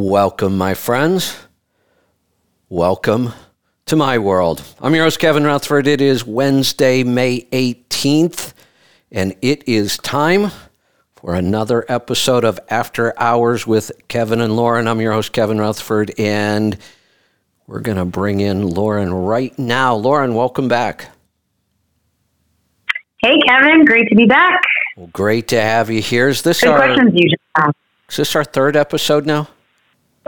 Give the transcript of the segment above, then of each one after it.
Welcome, my friends. Welcome to my world. I'm your host, Kevin Rutherford. It is Wednesday, May 18th, and it is time for another episode of After Hours with Kevin and Lauren. I'm your host, Kevin Rutherford, and we're going to bring in Lauren right now. Lauren, welcome back. Hey, Kevin. Great to be back. Well, great to have you here. Is this Good our, questions you just asked. is this our third episode now?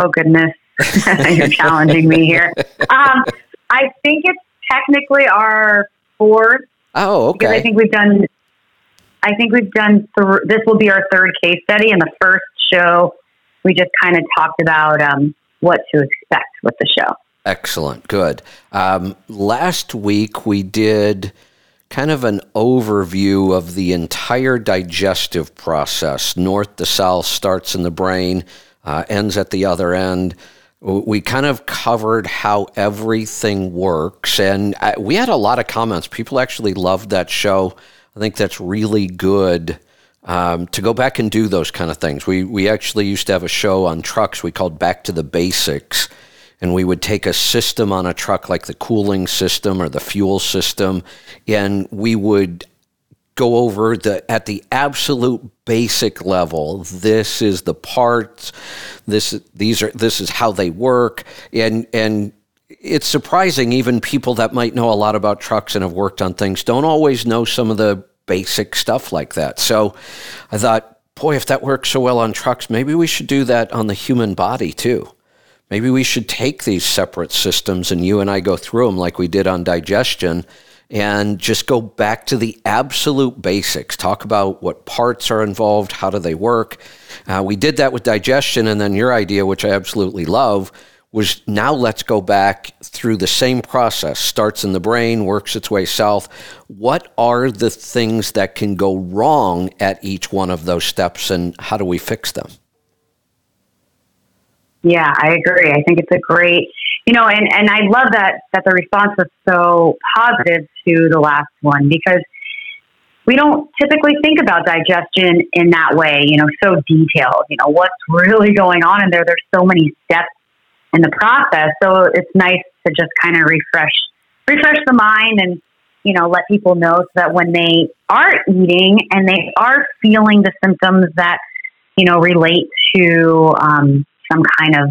Oh, goodness. You're challenging me here. Um, I think it's technically our fourth Oh, because I okay. think we've done. I think we've done. Th- this will be our third case study. And the first show, we just kind of talked about um, what to expect with the show. Excellent. Good. Um, last week we did kind of an overview of the entire digestive process. North to south starts in the brain, uh, ends at the other end. We kind of covered how everything works, and uh, we had a lot of comments. People actually loved that show. I think that's really good um, to go back and do those kind of things. We we actually used to have a show on trucks we called Back to the Basics, and we would take a system on a truck like the cooling system or the fuel system, and we would go over the at the absolute basic level this is the parts this these are this is how they work. And and it's surprising even people that might know a lot about trucks and have worked on things don't always know some of the basic stuff like that. So i thought boy if that works so well on trucks maybe we should do that on the human body too. Maybe we should take these separate systems and you and I go through them like we did on digestion and just go back to the absolute basics. Talk about what parts are involved, how do they work. Uh, we did that with digestion, and then your idea, which I absolutely love, was now let's go back through the same process. Starts in the brain, works its way south. What are the things that can go wrong at each one of those steps, and how do we fix them? Yeah, I agree. I think it's a great, you know, and, and I love that that the response was so positive to the last one because we don't typically think about digestion in that way, you know, so detailed. You know, what's really going on in there? There's so many steps in the process, so it's nice to just kind of refresh refresh the mind and you know let people know so that when they are eating and they are feeling the symptoms that you know relate to um, some kind of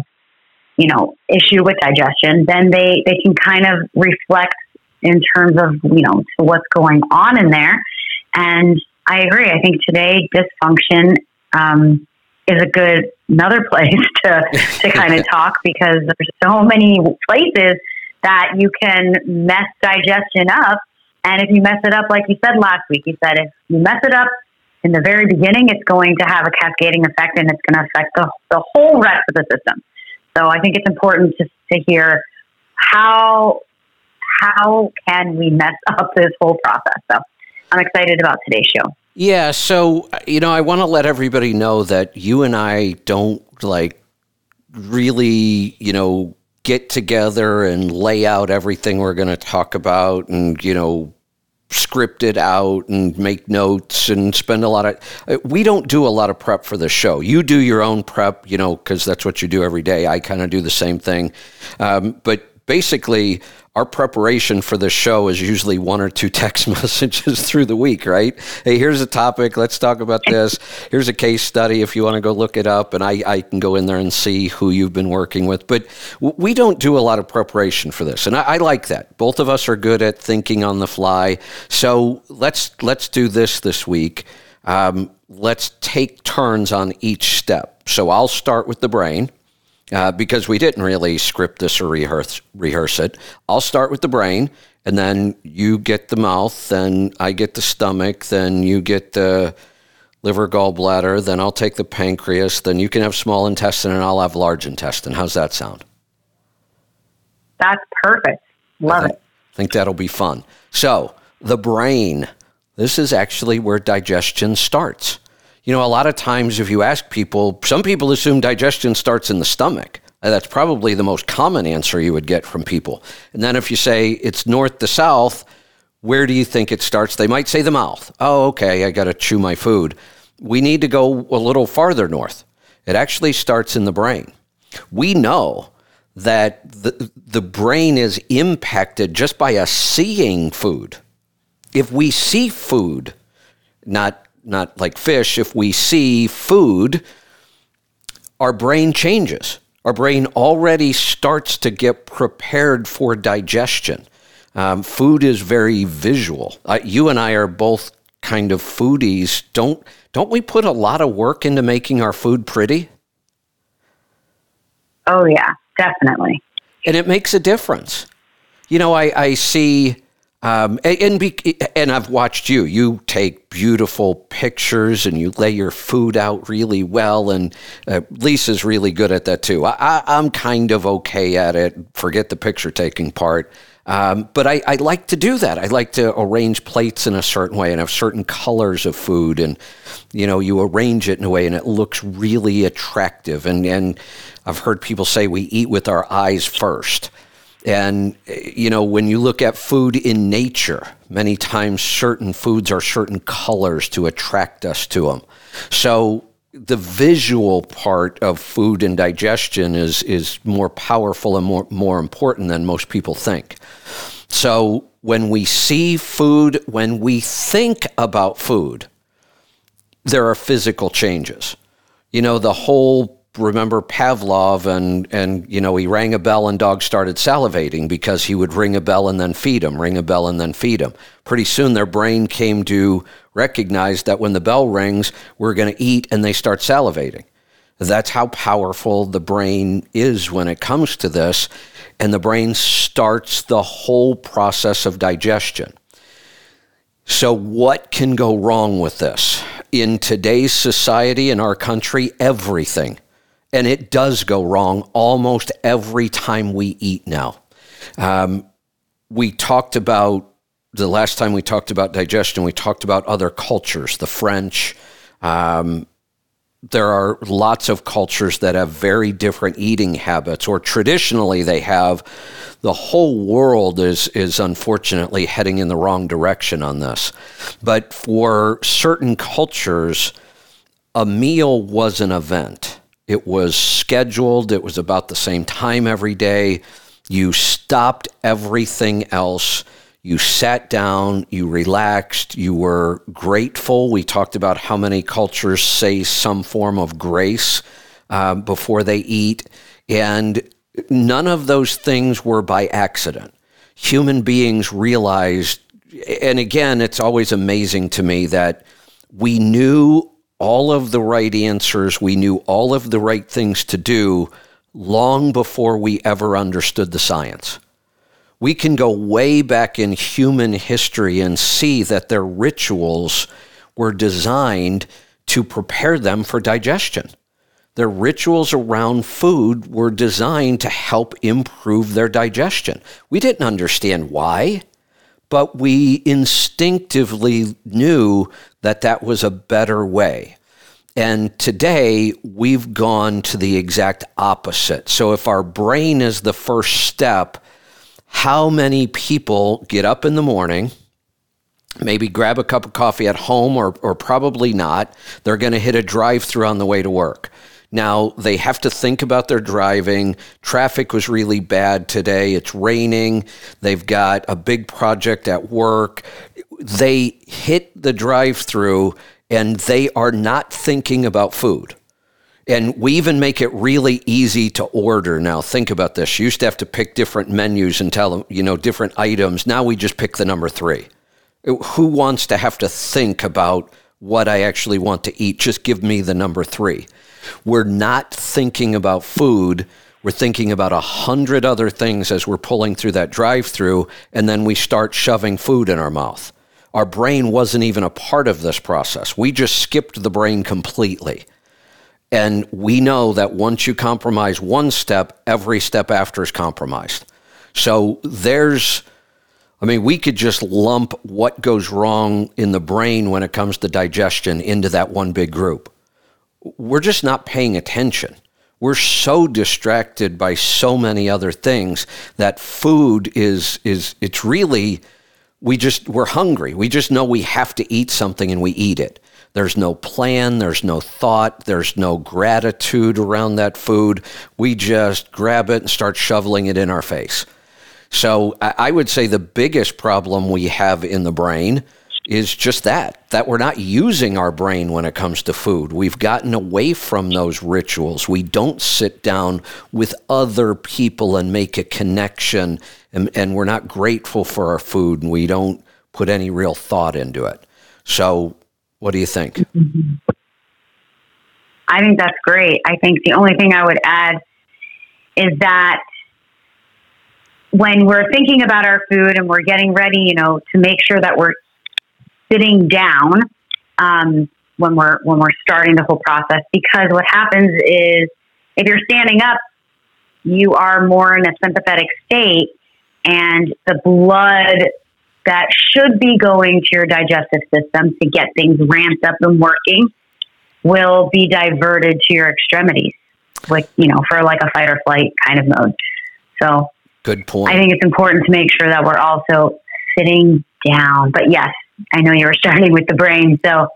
you know issue with digestion, then they they can kind of reflect in terms of you know what's going on in there. And I agree. I think today dysfunction um, is a good another place to to kind of talk because there's so many places that you can mess digestion up. And if you mess it up, like you said last week, you said if you mess it up in the very beginning, it's going to have a cascading effect and it's going to affect the, the whole rest of the system. So I think it's important to, to hear how how can we mess up this whole process. So I'm excited about today's show. Yeah, so you know, I want to let everybody know that you and I don't like really, you know, get together and lay out everything we're going to talk about and, you know, script it out and make notes and spend a lot of uh, we don't do a lot of prep for the show. You do your own prep you know because that's what you do every day. I kind of do the same thing. Um, but basically our preparation for the show is usually one or two text messages through the week right? Hey here's a topic. Let's talk about this. Here's a case study if you want to go look it up and I, I can go in there and see who you've been working with. But we don't do a lot of preparation for this and I, I like that. Both of us are good at thinking on the fly. So let's let's do this this week. Um, let's take turns on each step. So i'll start with the brain uh, because we didn't really script this or rehearse, rehearse it. I'll start with the brain, and then you get the mouth, then I get the stomach, then you get the liver, gallbladder, then I'll take the pancreas, then you can have small intestine, and I'll have large intestine. How's that sound? That's perfect. Love I it. think, think that'll be fun. So, the brain. This is actually where digestion starts. You know, a lot of times if you ask people, some people assume digestion starts in the stomach. Uh, That's probably the most common answer you would get from people. And then if you say it's north to south, where do you think it starts? They might say the mouth. Oh, okay, I got to chew my food. We need to go a little farther north. It actually starts in the brain. we know that the, the brain is impacted just by us seeing food. If we see food, not not like fish, if we see food, our brain changes. Our brain already starts to get prepared for digestion. Um, food is very visual. Uh, you and I are both kind of foodies. Don't don't we put a lot of work into making our food pretty? Oh yeah, definitely. And it makes a difference. You know, I, I see um, and be, and I've watched you. You take beautiful pictures and you lay your food out really well. And uh, Lisa's really good at that too. I, am kind of okay at it. Forget the picture taking part. Um, but I, I, like to do that. I like to arrange plates in a certain way and have certain colors of food, and you know, you arrange it in a way and it looks really attractive. And and I've heard people say we eat with our eyes first. And, you know, when you look at food in nature, many times certain foods are certain colors to attract us to them. So the visual part of food and digestion is, is more powerful and more, more important than most people think. So when we see food, when we think about food, there are physical changes. You know, the whole remember Pavlov and and you know he rang a bell and dogs started salivating because he would ring a bell and then feed them, ring a bell and then feed them. Pretty soon their brain came to recognize that when the bell rings, we're going to eat and they start salivating. That's how powerful the brain is when it comes to this and the brain starts the whole process of digestion. So what can go wrong with this? In today's society in our country, everything and it does go wrong almost every time we eat now. Um, we talked about the last time we talked about digestion, we talked about other cultures, the French. Um, there are lots of cultures that have very different eating habits, or traditionally they have. The whole world is is unfortunately heading in the wrong direction on this. But for certain cultures, a meal was an event it was scheduled, it was about the same time every day. You stopped everything else. You sat down, you relaxed, you were grateful. We talked about how many cultures say some form of grace uh, before they eat. And none of those things were by accident. Human beings realized, and again, it's always amazing to me that we knew all of the right answers. We knew all of the right things to do long before we ever understood the science. We can go way back in human history and see that their rituals were designed to prepare them for digestion. Their rituals around food were designed to help improve their digestion. We didn't understand why, but we instinctively knew that that was a better way. And today we've gone to the exact opposite. So if our brain is the first step, how many people get up in the morning, maybe grab a cup of coffee at home or, or probably not? They're going to hit a drive through on the way to work. Now they have to think about their driving. Traffic was really bad today. It's raining. They've got a big project at work. They hit the drive through and they are not thinking about food. And we even make it really easy to order now. Think about this. You used to have to pick different menus and tell them, you know, different items. Now we just pick the number three. Uh, who wants to have to think about what I actually want to eat? Just give me the number three. We're not thinking about food. We're thinking about a hundred other things as we're pulling through that drive through, and then we start shoving food in our mouth. Our brain wasn't even a part of this process. We just skipped the brain completely. And we know that once you compromise one step, every step after is compromised. So there's, I mean, we could just lump what goes wrong in the brain when it comes to digestion into that one big group. We're just not paying attention. We're so distracted by so many other things that food is, is it's really we just we're hungry. We just know we have to eat something and we eat it. There's no plan, there's no thought, there's no gratitude around that food. We just grab it and start shoveling it in our face. So I would say the biggest problem we have in the brain is just that that we're not using our brain when it comes to food. We've gotten away from those rituals. We don't sit down with other people and make a connection and, and we're not grateful for our food and we don't put any real thought into it. So what do you think? I think that's great. I think the only thing I would add is that when we're thinking about our food and we're getting ready, you know, to make sure that we're sitting down um, when we're when we're starting the whole process, because what happens is if you're standing up, you are more in a sympathetic state, and the blood that should be going to your digestive system to get things ramped up and working will be diverted to your extremities, like you know, for like a fight or flight kind of mode. So, good point. I think it's important to make sure that we're also sitting down. But yes, I know you were starting with the brain, so.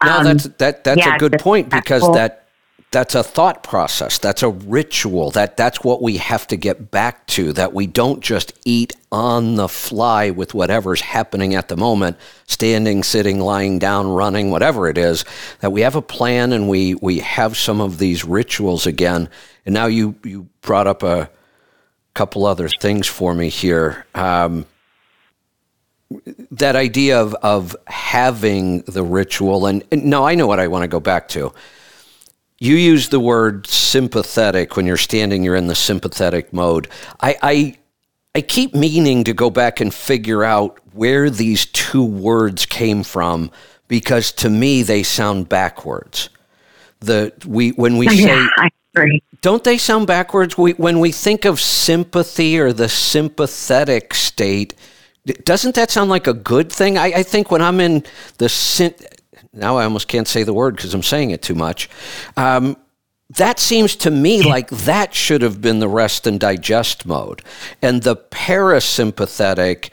Um, no, that's that. That's yeah, a good point because cool. that that's a thought process that's a ritual that that's what we have to get back to that we don't just eat on the fly with whatever's happening at the moment standing sitting lying down running whatever it is that we have a plan and we we have some of these rituals again and now you you brought up a couple other things for me here um, that idea of of having the ritual and, and no I know what I want to go back to you use the word sympathetic when you're standing, you're in the sympathetic mode. I, I, I keep meaning to go back and figure out where these two words came from because to me they sound backwards. The we when we say yeah, I agree. Don't they sound backwards? We, when we think of sympathy or the sympathetic state, doesn't that sound like a good thing? I, I think when I'm in the sin, now I almost can't say the word because I'm saying it too much. Um, that seems to me like that should have been the rest and digest mode. And the parasympathetic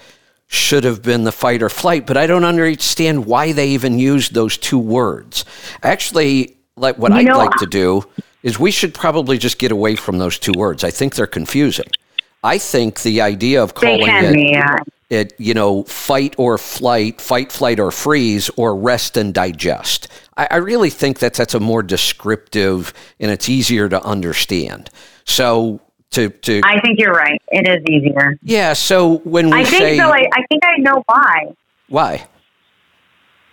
should have been the fight or flight, but I don't understand why they even used those two words. Actually, like what you I'd know, like to do is we should probably just get away from those two words. I think they're confusing. I think the idea of calling it be, yeah it, you know, fight or flight, fight, flight, or freeze, or rest and digest. I, I, really think that that's a more descriptive and it's easier to understand. So to, to I think you're right. It is easier. Yeah. So when we I think say, so. I, I think I know why. Why?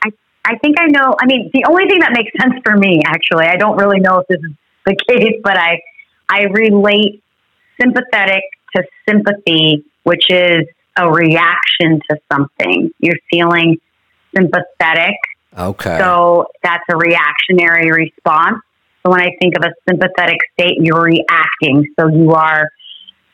I I think I know. I mean, the only thing that makes sense for me, actually, I don't really know if this is the case, but I I relate sympathetic to sympathy, which is a reaction to something. You're feeling sympathetic. Okay. So that's a reactionary response. So when I think of a sympathetic state, you're reacting. So you are,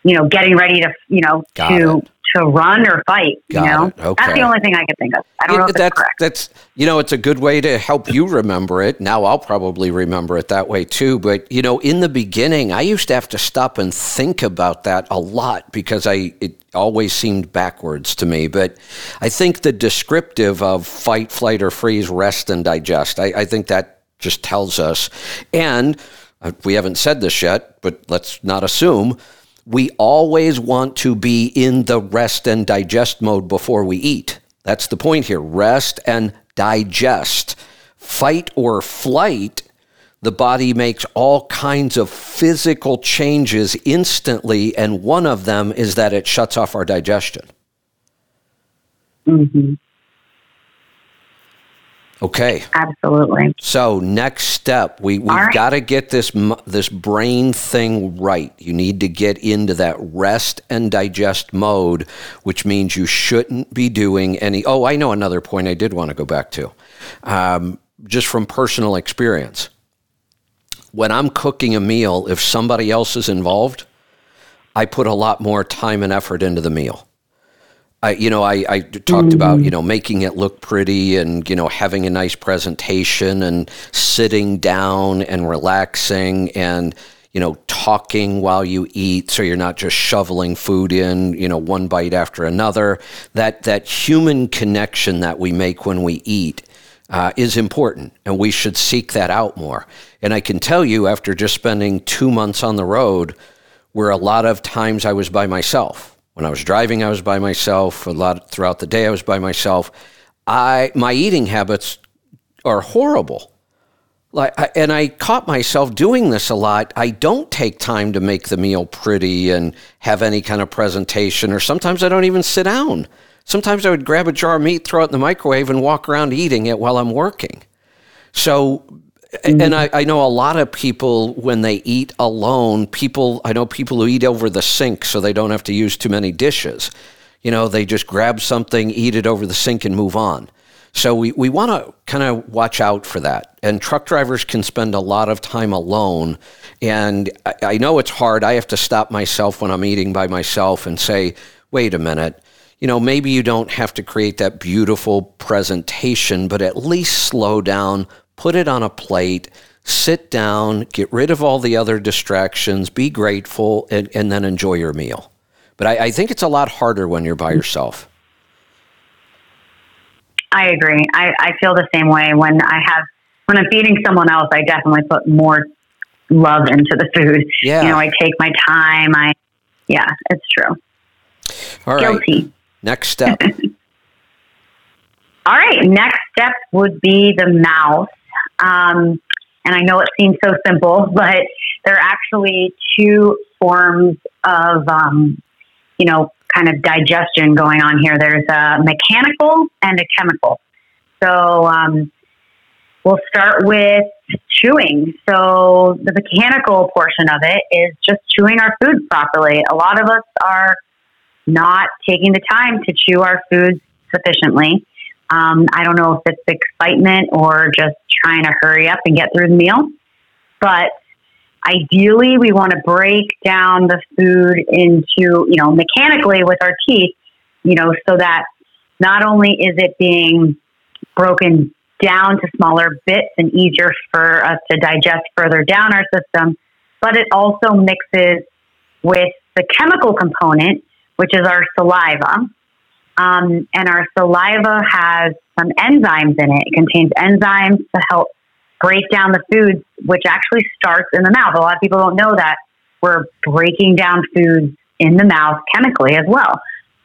you know, getting ready to, you know, Got to it to run or fight. Got you know, okay. that's the only thing I can think of. I don't know if that's, correct. That's you know, it's a good way to help you remember it. Now I'll probably remember it that way too. But you know, in the beginning, I used to have to stop and think about that a lot because I it always seemed backwards to me. But I think the descriptive of fight, flight, or freeze, rest, and digest. I, I think that just tells us, and uh, we haven't said this yet, but let's not assume we always want to be in the rest and digest mode before we eat. That's the point here rest and digest. Fight or flight, the body makes all kinds of physical changes instantly, and one of them is that it shuts off our digestion. Mm-hmm. Okay. Absolutely. So next step, we we've right. got to get this this brain thing right. You need to get into that rest and digest mode, which means you shouldn't be doing any. Oh, I know another point I did want to go back to, um, just from personal experience. When I'm cooking a meal, if somebody else is involved, I put a lot more time and effort into the meal. I, you know, I, I talked mm-hmm. about, you know, making it look pretty and, you know, having a nice presentation and sitting down and relaxing. And, you know, talking while you eat so you're not just shoveling food in, you know, one bite after another. That, that human connection that we make when we eat uh, is important, and we should seek that out more. And I can tell you, after just spending two months on the road, where a lot of times I was by myself. When I was driving, I was by myself. A lot throughout the day, I was by myself. I my eating habits are horrible. Like, and I caught myself doing this a lot. I don't take time to make the meal pretty and have any kind of presentation, or sometimes I don't even sit down. Sometimes I would grab a jar of meat, throw it in the microwave, and walk around eating it while I'm working. So. Mm-hmm. and I, I know a lot of people, when they eat alone, people, I know people who eat over the sink so they don't have to use too many dishes. You know, they just grab something, eat it over the sink, and move on. So we, we want to kind of watch out for that. And truck drivers can spend a lot of time alone. And I, I know it's hard. I have to stop myself when I'm eating by myself and say, wait a minute. You know, maybe you don't have to create that beautiful presentation, but at least slow down, put it on a plate, sit down, get rid of all the other distractions, be grateful, and, and then enjoy your meal. But I, I think it's a lot harder when you're by yourself. I agree. I, I feel the same way when I have when I'm feeding someone else. I definitely put more love into the food. Yeah. You know, I take my time. I yeah, it's true. All right. Guilty. Next step. All right. Next step would be the mouth. Um, and I know it seems so simple, but there are actually two forms of, um, you know, kind of digestion going on here. There's a mechanical and a chemical. So um, we'll start with chewing. So the mechanical portion of it is just chewing our food properly. A lot of us are not taking the time to chew our foods sufficiently. Um, I don't know if it's excitement or just trying to hurry up and get through the meal, but ideally we want to break down the food into, you know, mechanically with our teeth, you know, so that not only is it being broken down to smaller bits and easier for us to digest further down our system, but it also mixes with the chemical component, which is our saliva. Um, and our saliva has some enzymes in it. It contains enzymes to help break down the foods, which actually starts in the mouth. A lot of people don't know that we're breaking down foods in the mouth chemically as well.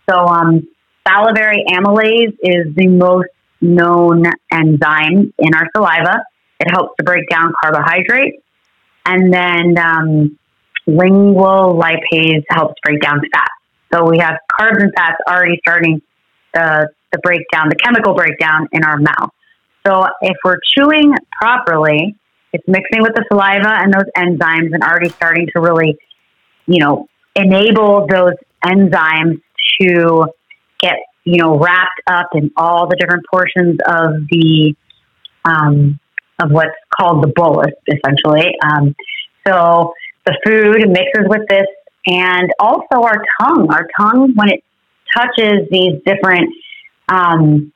So, um, salivary amylase is the most known enzyme in our saliva. It helps to break down carbohydrates. And then um, lingual lipase helps break down fat. So we have carbs and fats already starting the, the breakdown, the chemical breakdown in our mouth. So if we're chewing properly, it's mixing with the saliva and those enzymes and already starting to really, you know, enable those enzymes to get, you know, wrapped up in all the different portions of the, um, of what's called the bolus, essentially. Um, so the food mixes with this and also our tongue. Our tongue, when it touches these different um,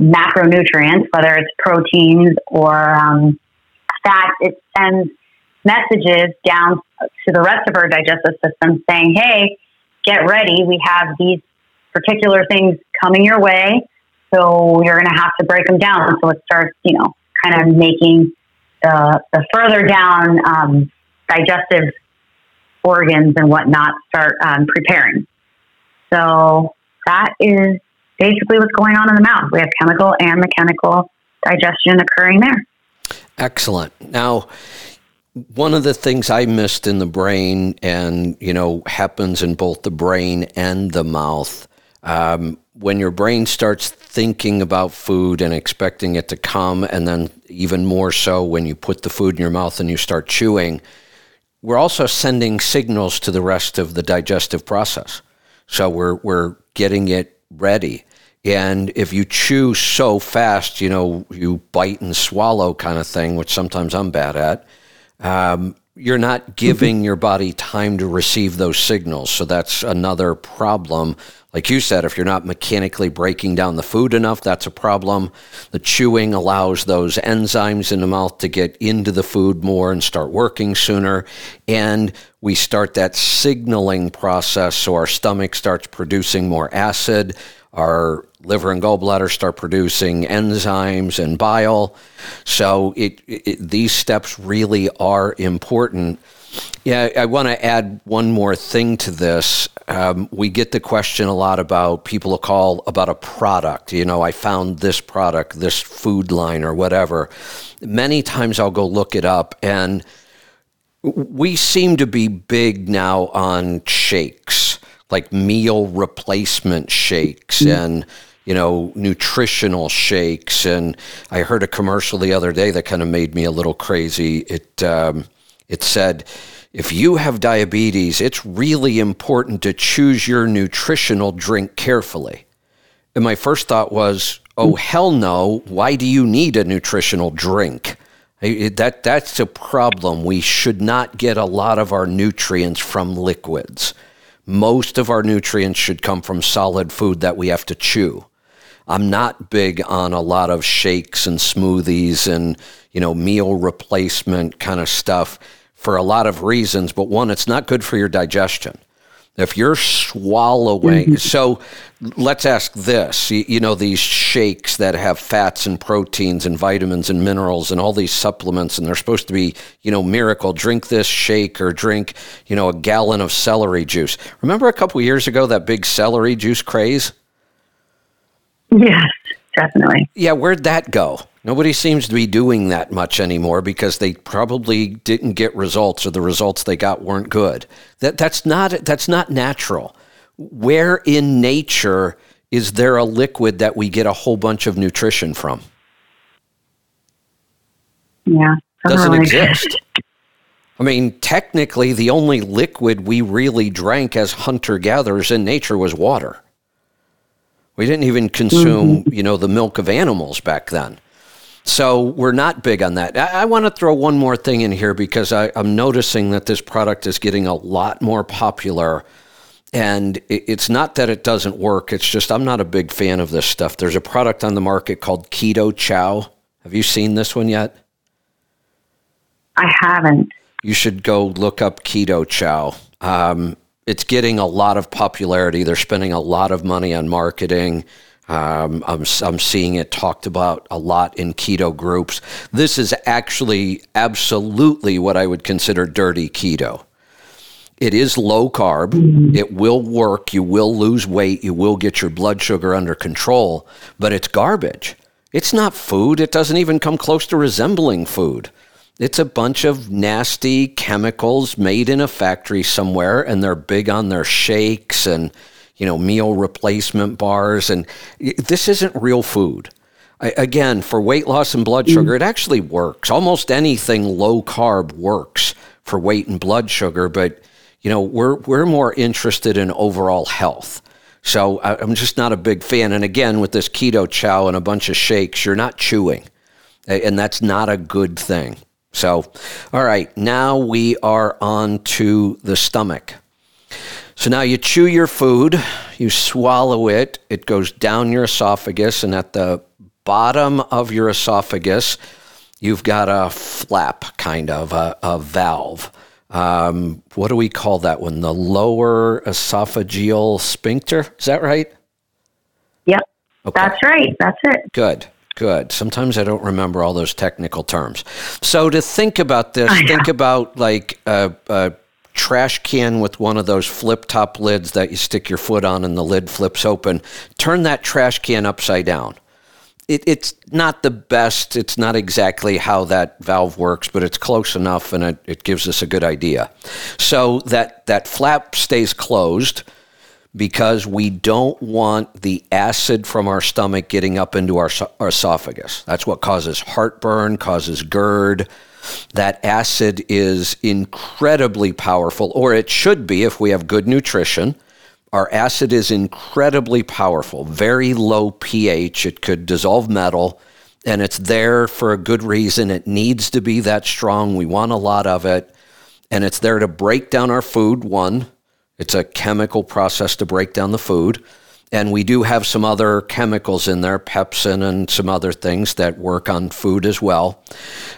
macronutrients, whether it's proteins or um, fat, it sends messages down to the rest of our digestive system saying, hey, get ready. We have these particular things coming your way. So you're going to have to break them down. So it starts, you know, kind of making the, the further down um, digestive organs and whatnot start um, preparing. So that is basically what's going on in the mouth. We have chemical and mechanical digestion occurring there. Excellent. Now, one of the things I missed in the brain, and you know, happens in both the brain and the mouth, um, when your brain starts thinking about food and expecting it to come, and then even more so when you put the food in your mouth and you start chewing, we're also sending signals to the rest of the digestive process. So we're we're getting it ready. And if you chew so fast, you know, you bite and swallow kind of thing, which sometimes I'm bad at, um, you're not giving mm-hmm. your body time to receive those signals. So that's another problem. Like you said, if you're not mechanically breaking down the food enough, that's a problem. The chewing allows those enzymes in the mouth to get into the food more and start working sooner. And we start that signaling process so our stomach starts producing more acid. Our liver and gallbladder start producing enzymes and bile. So it, it, these steps really are important yeah, I want to add one more thing to this. Um, we get the question a lot about people call about a product. You know, I found this product, this food line, or whatever. Many times I'll go look it up, and we seem to be big now on shakes, like meal replacement shakes, mm-hmm. and you know, nutritional shakes. And I heard a commercial the other day that kind of made me a little crazy. It um, it said, if you have diabetes, it's really important to choose your nutritional drink carefully. And my first thought was, oh, hell no. Why do you need a nutritional drink? That, that's a problem. We should not get a lot of our nutrients from liquids. Most of our nutrients should come from solid food that we have to chew. I'm not big on a lot of shakes and smoothies and, you know, meal replacement kind of stuff for a lot of reasons, but one, it's not good for your digestion. If you're swallowing, mm-hmm. so let's ask this you, you, know, these shakes that have fats and proteins and vitamins and minerals and all these supplements, and they're supposed to be, you know, miracle. Drink this shake or drink, you know, a gallon of celery juice. Remember a couple years ago that big celery juice craze? Yes, definitely. Yeah, where'd that go? Nobody seems to be doing that much anymore because they probably didn't get results or the results they got weren't good. That that's not that's not natural. Where in nature is there a liquid that we get a whole bunch of nutrition from? Yeah, doesn't really exist. I mean, technically, the only liquid we really drank as hunter gatherers in nature was water. We didn't even consume, mm-hmm. you know, the milk of animals back then. So we're not big on that. I, I want to throw one more thing in here because I, am noticing that this product is getting a lot more popular. And it, it's not that it doesn't work, it's just I'm not a big fan of this stuff. There's a product on the market called Keto Chow. Have you seen this one yet? I haven't. You should go look up Keto Chow. Um, it's getting a lot of popularity. They're spending a lot of money on marketing. Um, I'm, I'm seeing it talked about a lot in keto groups. This is actually absolutely what I would consider dirty keto. It is low carb. It will work. You will lose weight. You will get your blood sugar under control, but it's garbage. It's not food. It doesn't even come close to resembling food. It's a bunch of nasty chemicals made in a factory somewhere, and they're big on their shakes and you know, meal replacement bars. And this isn't real food. I, again, for weight loss and blood mm. sugar, it actually works. Almost anything low carb works for weight and blood sugar, but you know, we're we're more interested in overall health. So I, I'm just not a big fan. And again, with this keto chow and a bunch of shakes, you're not chewing, and that's not a good thing. So, all right, now we are on to the stomach. So now you chew your food, you swallow it, it goes down your esophagus, and at the bottom of your esophagus, you've got a flap, kind of, a, a valve. Um, what do we call that one? The lower esophageal sphincter? Is that right? Yep. Okay. That's right. That's it. Good. Good. Sometimes I don't remember all those technical terms. So to think about this, think about like a, a trash can with one of those flip top lids that you stick your foot on and the lid flips open. Turn that trash can upside down. It, it's not the best. It's not exactly how that valve works, but it's close enough and it, it gives us a good idea. So that, that flap stays closed because we don't want the acid from our stomach getting up into our, our esophagus. That's what causes heartburn, causes GERD that acid is incredibly powerful, or it should be if we have good nutrition. Our acid is incredibly powerful, very low pH. It could dissolve metal, and it's there for a good reason. It needs to be that strong. We want a lot of it, and it's there to break down our food, one. It's a chemical process to break down the food. And we do have some other chemicals in there, pepsin and some other things that work on food as well.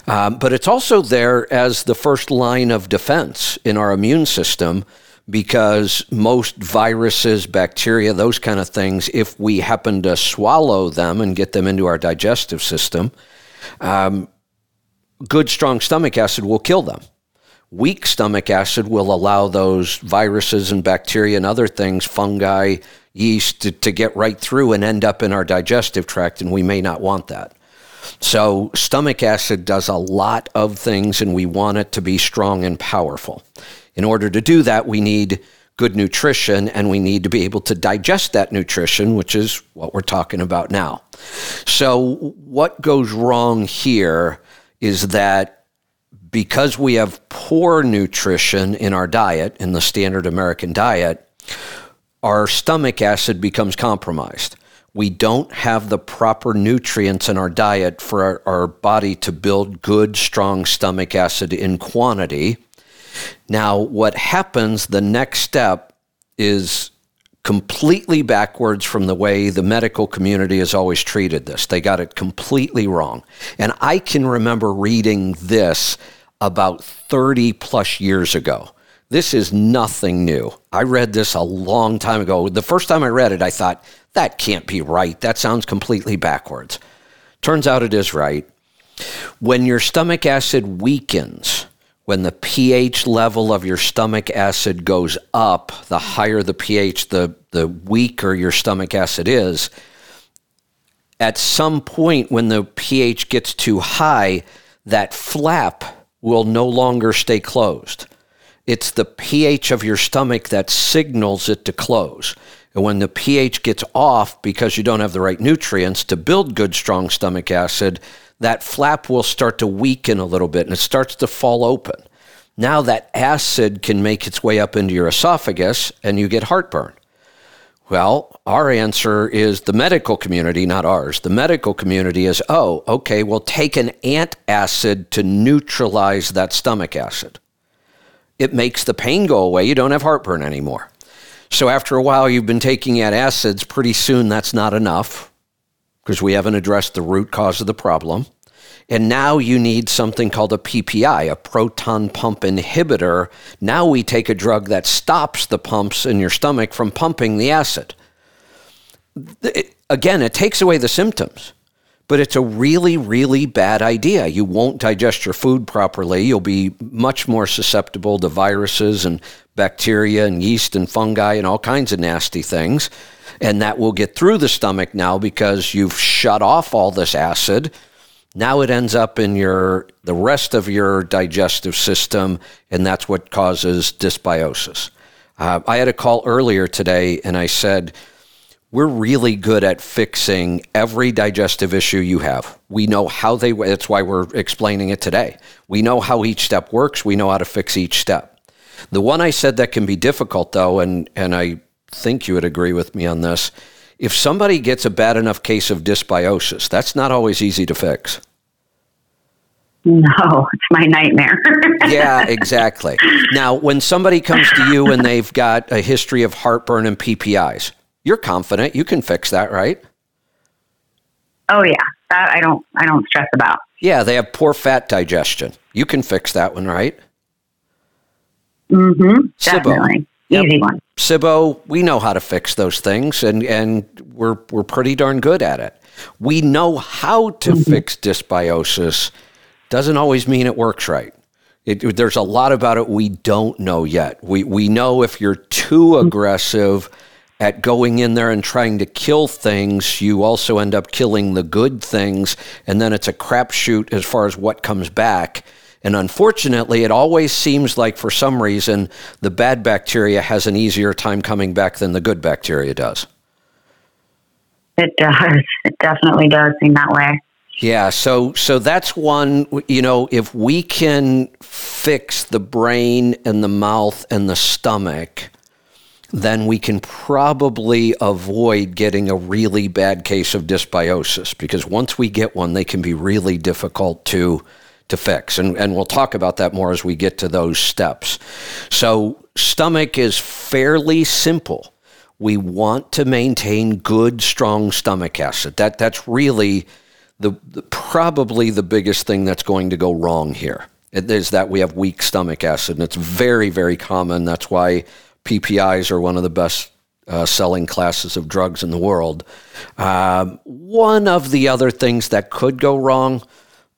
Um, but it's also there as the first line of defense in our immune system because most viruses, bacteria, those kind of things, if we happen to swallow them and get them into our digestive system, um, good, strong stomach acid will kill them. Weak stomach acid will allow those viruses and bacteria and other things, fungi, yeast, to, to get right through and end up in our digestive tract, and we may not want that. So, stomach acid does a lot of things, and we want it to be strong and powerful. In order to do that, we need good nutrition and we need to be able to digest that nutrition, which is what we're talking about now. So, what goes wrong here is that because we have poor nutrition in our diet, in the standard American diet, our stomach acid becomes compromised. We don't have the proper nutrients in our diet for our, our body to build good, strong stomach acid in quantity now, what happens, the next step is completely backwards from the way the medical community has always treated this. They got it completely wrong. And I can remember reading this about 30 plus years ago. This is nothing new. I read this a long time ago. The first time I read it, I thought, that can't be right. That sounds completely backwards. Turns out it is right. When your stomach acid weakens, when the pH level of your stomach acid goes up, the higher the pH, the, the weaker your stomach acid is. At some point, when the pH gets too high, that flap will no longer stay closed. It's the pH of your stomach that signals it to close. And when the pH gets off because you don't have the right nutrients to build good, strong stomach acid, that flap will start to weaken a little bit and it starts to fall open. Now that acid can make its way up into your esophagus and you get heartburn. Well, our answer is the medical community, not ours. The medical community is, oh, okay, well, take an antacid to neutralize that stomach acid. It makes the pain go away. You don't have heartburn anymore. So after a while, you've been taking antacids. Pretty soon, that's not enough because we haven't addressed the root cause of the problem. And now you need something called a PPI, a proton pump inhibitor. Now we take a drug that stops the pumps in your stomach from pumping the acid. It, again, it takes away the symptoms, but it's a really, really bad idea. You won't digest your food properly. You'll be much more susceptible to viruses and bacteria and yeast and fungi and all kinds of nasty things. And that will get through the stomach now because you've shut off all this acid now it ends up in your the rest of your digestive system, and that's what causes dysbiosis. Uh, I had a call earlier today, and I said, "We're really good at fixing every digestive issue you have. We know how they. That's why we're explaining it today. We know how each step works. We know how to fix each step. The one I said that can be difficult, though, and and I think you would agree with me on this." if somebody gets a bad enough case of dysbiosis, that's not always easy to fix. No, it's my nightmare. yeah, exactly. Now, when somebody comes to you and they've got a history of heartburn and PPIs, you're confident you can fix that, right? Oh yeah, that I don't I don't stress about. Yeah, they have poor fat digestion. You can fix that one, right? Mm-hmm. Definitely. Yep. Easy one. SIBO, we know how to fix those things and, and we're we're pretty darn good at it. We know how to mm-hmm. fix dysbiosis. Doesn't always mean it works right. It, there's a lot about it we don't know yet. We we know if you're too mm-hmm. aggressive at going in there and trying to kill things, you also end up killing the good things, and then it's a crapshoot as far as what comes back. And unfortunately, it always seems like for some reason the bad bacteria has an easier time coming back than the good bacteria does. It does. It definitely does seem that way. Yeah, so so that's one, you know, if we can fix the brain and the mouth and the stomach, then we can probably avoid getting a really bad case of dysbiosis because once we get one, they can be really difficult to to fix. And, and we'll talk about that more as we get to those steps. So, stomach is fairly simple. We want to maintain good, strong stomach acid. That, that's really the, the probably the biggest thing that's going to go wrong here. Is that we have weak stomach acid, and it's very, very common. That's why PPIs are one of the best uh, selling classes of drugs in the world. Um, one of the other things that could go wrong,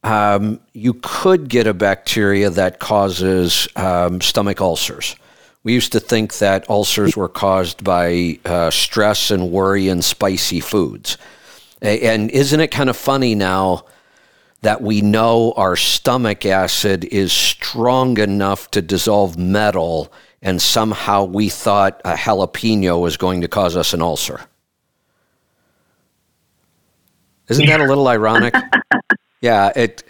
um, you could get a bacteria that causes um, stomach ulcers. We used to think that ulcers were caused by uh, stress and worry and spicy foods. And isn't it kind of funny now that we know our stomach acid is strong enough to dissolve metal and somehow we thought a jalapeno was going to cause us an ulcer. Isn't that a little ironic? yeah, it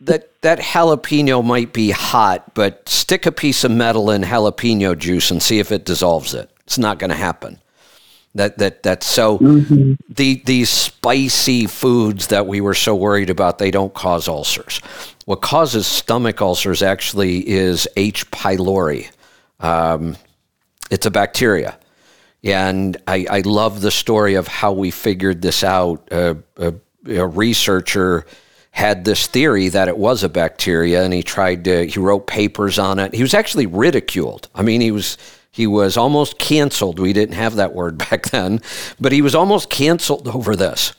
that that jalapeno might be hot, but stick a piece of metal in jalapeno juice and see if it dissolves it. It's not going to happen. That that that so mm-hmm. the these spicy foods that we were so worried about they don't cause ulcers. What causes stomach ulcers actually is H. pylori. Um, it's a bacteria, and I, I, love the story of how we figured this out. Uh, a, a researcher had this theory that it was a bacteria, and he tried to. He wrote papers on it. He was actually ridiculed. I mean, he was he was almost canceled. We didn't have that word back then, but he was almost canceled over this.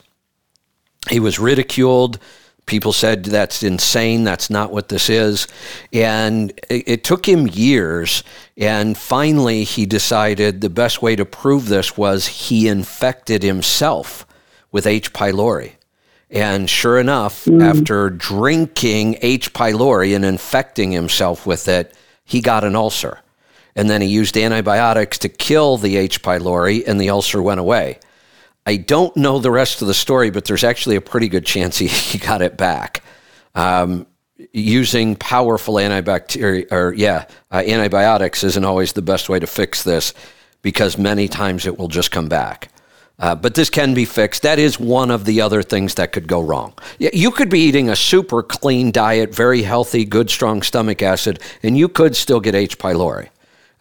He was ridiculed. People said that's insane. That's not what this is. And it, it, took him years. And finally, he decided the best way to prove this was he infected himself with H. pylori. And sure enough, mm. after drinking H. pylori and infecting himself with it, he got an ulcer and then he used antibiotics to kill the H. pylori, and the ulcer went away. I don't know the rest of the story, but there's actually a pretty good chance he, got it back. Um, using powerful antibacteria or yeah, uh, antibiotics isn't always the best way to fix this because many times it will just come back. Uh, but this can be fixed. That is one of the other things that could go wrong. You could be eating a super clean diet, very healthy, good, strong stomach acid, and you could still get H. pylori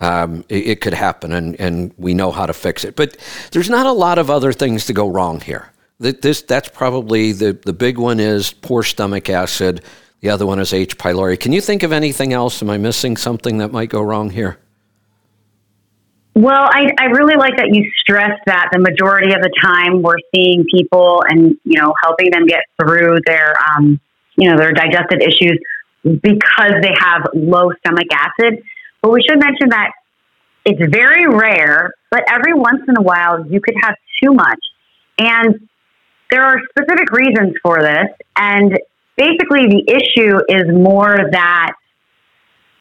um, it, it, could happen, and, and we know how to fix it. But there's not a lot of other things to go wrong here. This that's probably the the big one is poor stomach acid. The other one is H. pylori. Can you think of anything else? Am I missing something that might go wrong here? Well, I, I really like that you stress that the majority of the time we're seeing people and you know helping them get through their um, you know their digestive issues because they have low stomach acid. But we should mention that it's very rare, but every once in a while you could have too much. And there are specific reasons for this. And basically the issue is more that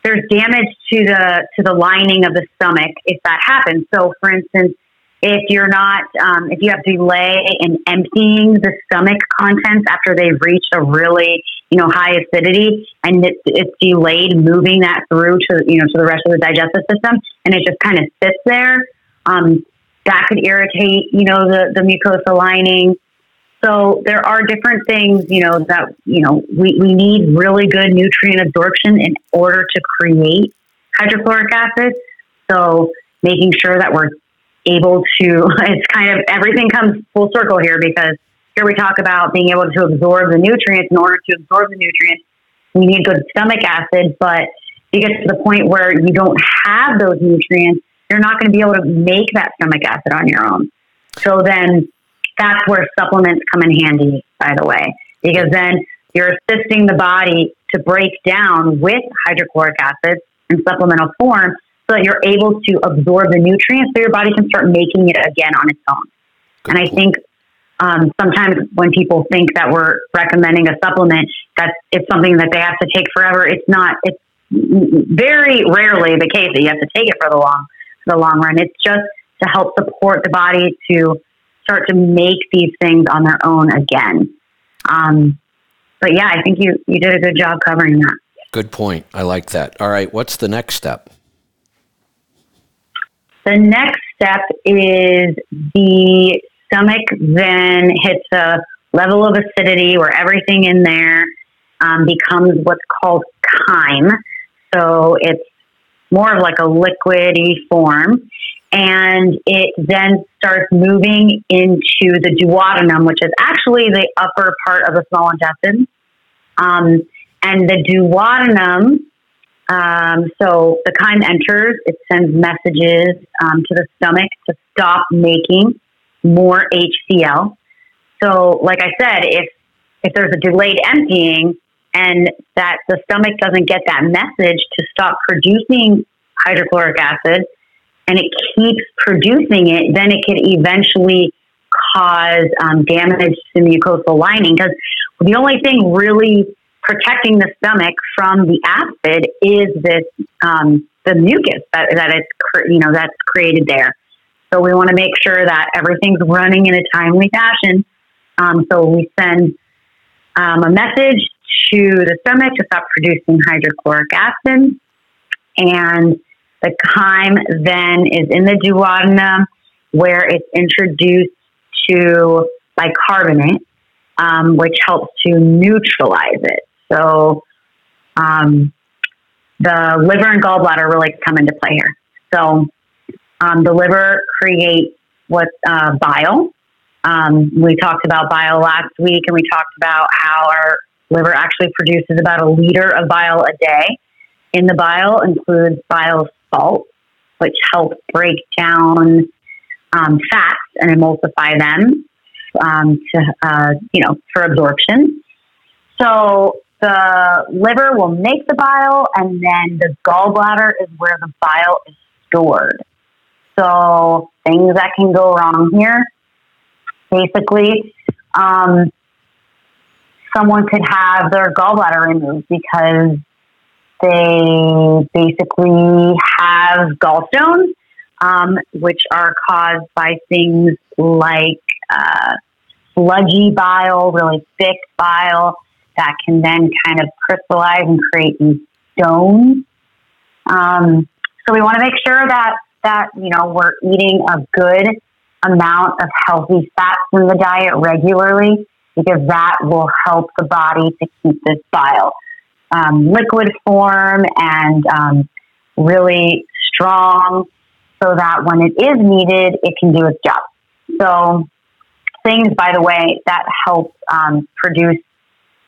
there's damage to the to the lining of the stomach if that happens. So for instance, if you're not, um, if you have delay in emptying the stomach contents after they've reached a really, you know, high acidity, and it, it's delayed moving that through to, you know, to the rest of the digestive system, and it just kind of sits there, um, that could irritate, you know, the the mucosa lining. So there are different things, you know, that you know we, we need really good nutrient absorption in order to create hydrochloric acid. So making sure that we're able to, it's kind of everything comes full circle here because here we talk about being able to absorb the nutrients. In order to absorb the nutrients, we need good stomach acid, but you get to the point where you don't have those nutrients, you're not going to be able to make that stomach acid on your own. So then that's where supplements come in handy, by the way, because then you're assisting the body to break down with hydrochloric acid in supplemental form so that you're able to absorb the nutrients so your body can start making it again on its own. Good and I think um, sometimes when people think that we're recommending a supplement, that it's something that they have to take forever. It's not. It's very rarely the case that you have to take it for the long for the long run. It's just to help support the body to start to make these things on their own again. Um, but yeah, I think you you did a good job covering that. Good point. I like that. All right, what's the next step? The next step is the stomach then hits a level of acidity where everything in there um, becomes what's called chyme. So it's more of like a liquidy form. And it then starts moving into the duodenum, which is actually the upper part of the small intestine. Um, and the duodenum, um, so the chyme enters, it sends messages um, to the stomach to stop making more HCl. So, like I said, if if there's a delayed emptying and that the stomach doesn't get that message to stop producing hydrochloric acid and it keeps producing it, then it could eventually cause um, damage to the mucosal lining because the only thing really protecting the stomach from the acid is this um, the mucus that, that it's you know that's created there. So we want to make sure that everything's running in a timely fashion. Um, so we send um, a message to the stomach to stop producing hydrochloric acid, and the chyme then is in the duodenum where it's introduced to bicarbonate, um, which helps to neutralize it. So um, the liver and gallbladder really come into play here. So um, the liver creates what uh, bile. Um, we talked about bile last week, and we talked about how our liver actually produces about a liter of bile a day. In the bile includes bile salt, which helps break down um, fats and emulsify them um, to uh, you know for absorption. So the liver will make the bile, and then the gallbladder is where the bile is stored. So things that can go wrong here, basically, um, someone could have their gallbladder removed because they basically have gallstones, um, which are caused by things like uh, sludgy bile, really thick bile that can then kind of crystallize and create these stones. Um, so we want to make sure that that you know we're eating a good amount of healthy fats in the diet regularly because that will help the body to keep this bile um, liquid form and um, really strong so that when it is needed, it can do its job. So, things, by the way, that help um, produce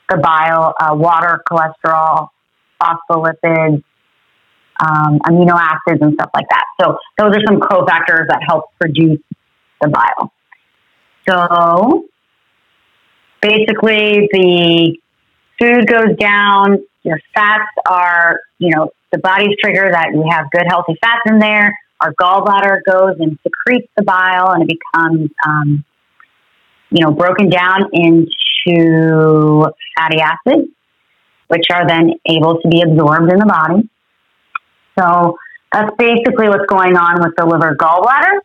the bile, uh, water, cholesterol, phospholipids, um, amino acids, and stuff like that. So, those are some cofactors that help produce the bile. So, basically, the food goes down, your fats are, you know, the body's trigger that you have good, healthy fats in there. Our gallbladder goes and secretes the bile and it becomes, um, you know, broken down into fatty acids, which are then able to be absorbed in the body. So that's basically what's going on with the liver gallbladder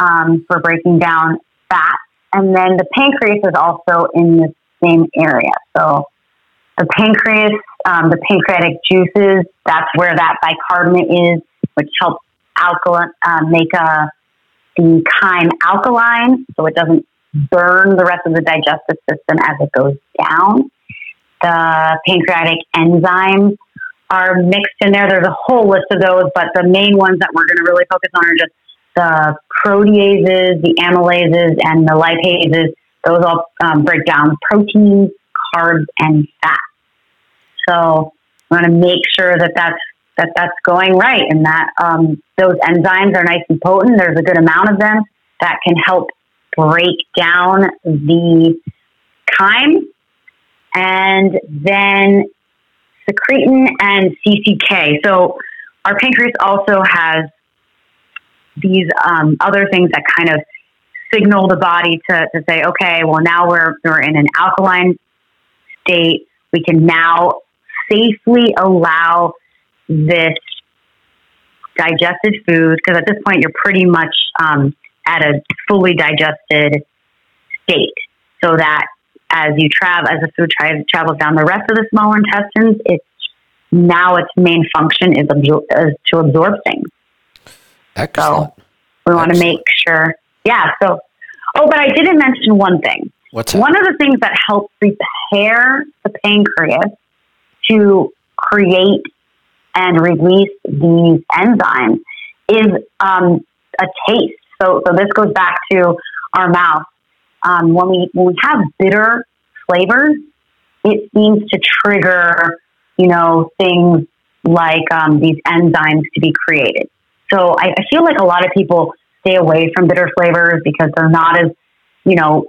um, for breaking down fat. And then the pancreas is also in the same area. So the pancreas, um, the pancreatic juices, that's where that bicarbonate is, which helps uh, make a, the chyme alkaline so it doesn't burn the rest of the digestive system as it goes down. The pancreatic enzymes are mixed in there. There's a whole list of those, but the main ones that we're going to really focus on are just the proteases, the amylases, and the lipases. Those all um, break down proteins, carbs, and fat. So we want to make sure that that's that that's going right, and that um, those enzymes are nice and potent. There's a good amount of them that can help break down the chyme, and then secretin and CCK. So our pancreas also has these um, other things that kind of signal the body to, to say, okay, well now we're we're in an alkaline state. We can now safely allow this digested food, because at this point you're pretty much um, at a fully digested state, so that as you travel, as the food tra- travels down the rest of the small intestines, it's now its main function is, absor- is to absorb things. Excellent. So we want to make sure, yeah. So, oh, but I didn't mention one thing. What's that? One of the things that helps prepare the pancreas to create and release these enzymes is um, a taste. So, so this goes back to our mouth. Um, when we when we have bitter flavors, it seems to trigger, you know, things like um, these enzymes to be created. So I, I feel like a lot of people stay away from bitter flavors because they're not as, you know,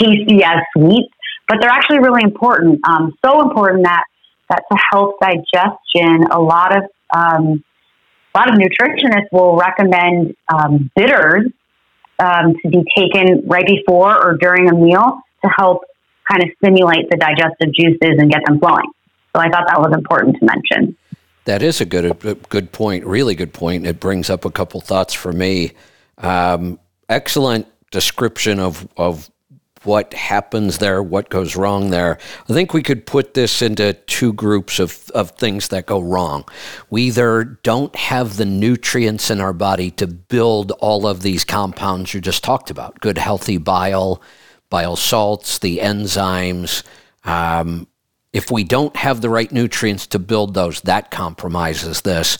tasty as sweet, but they're actually really important. Um, so important that that to help digestion, a lot of um, a lot of nutritionists will recommend um, bitters um, to be taken right before or during a meal to help kind of stimulate the digestive juices and get them flowing. So I thought that was important to mention. That is a good a good point, really good point. It brings up a couple thoughts for me. Um, excellent description of of what happens there, what goes wrong there. I think we could put this into two groups of, of things that go wrong. We either don't have the nutrients in our body to build all of these compounds you just talked about good, healthy bile, bile salts, the enzymes. Um, if we don't have the right nutrients to build those, that compromises this.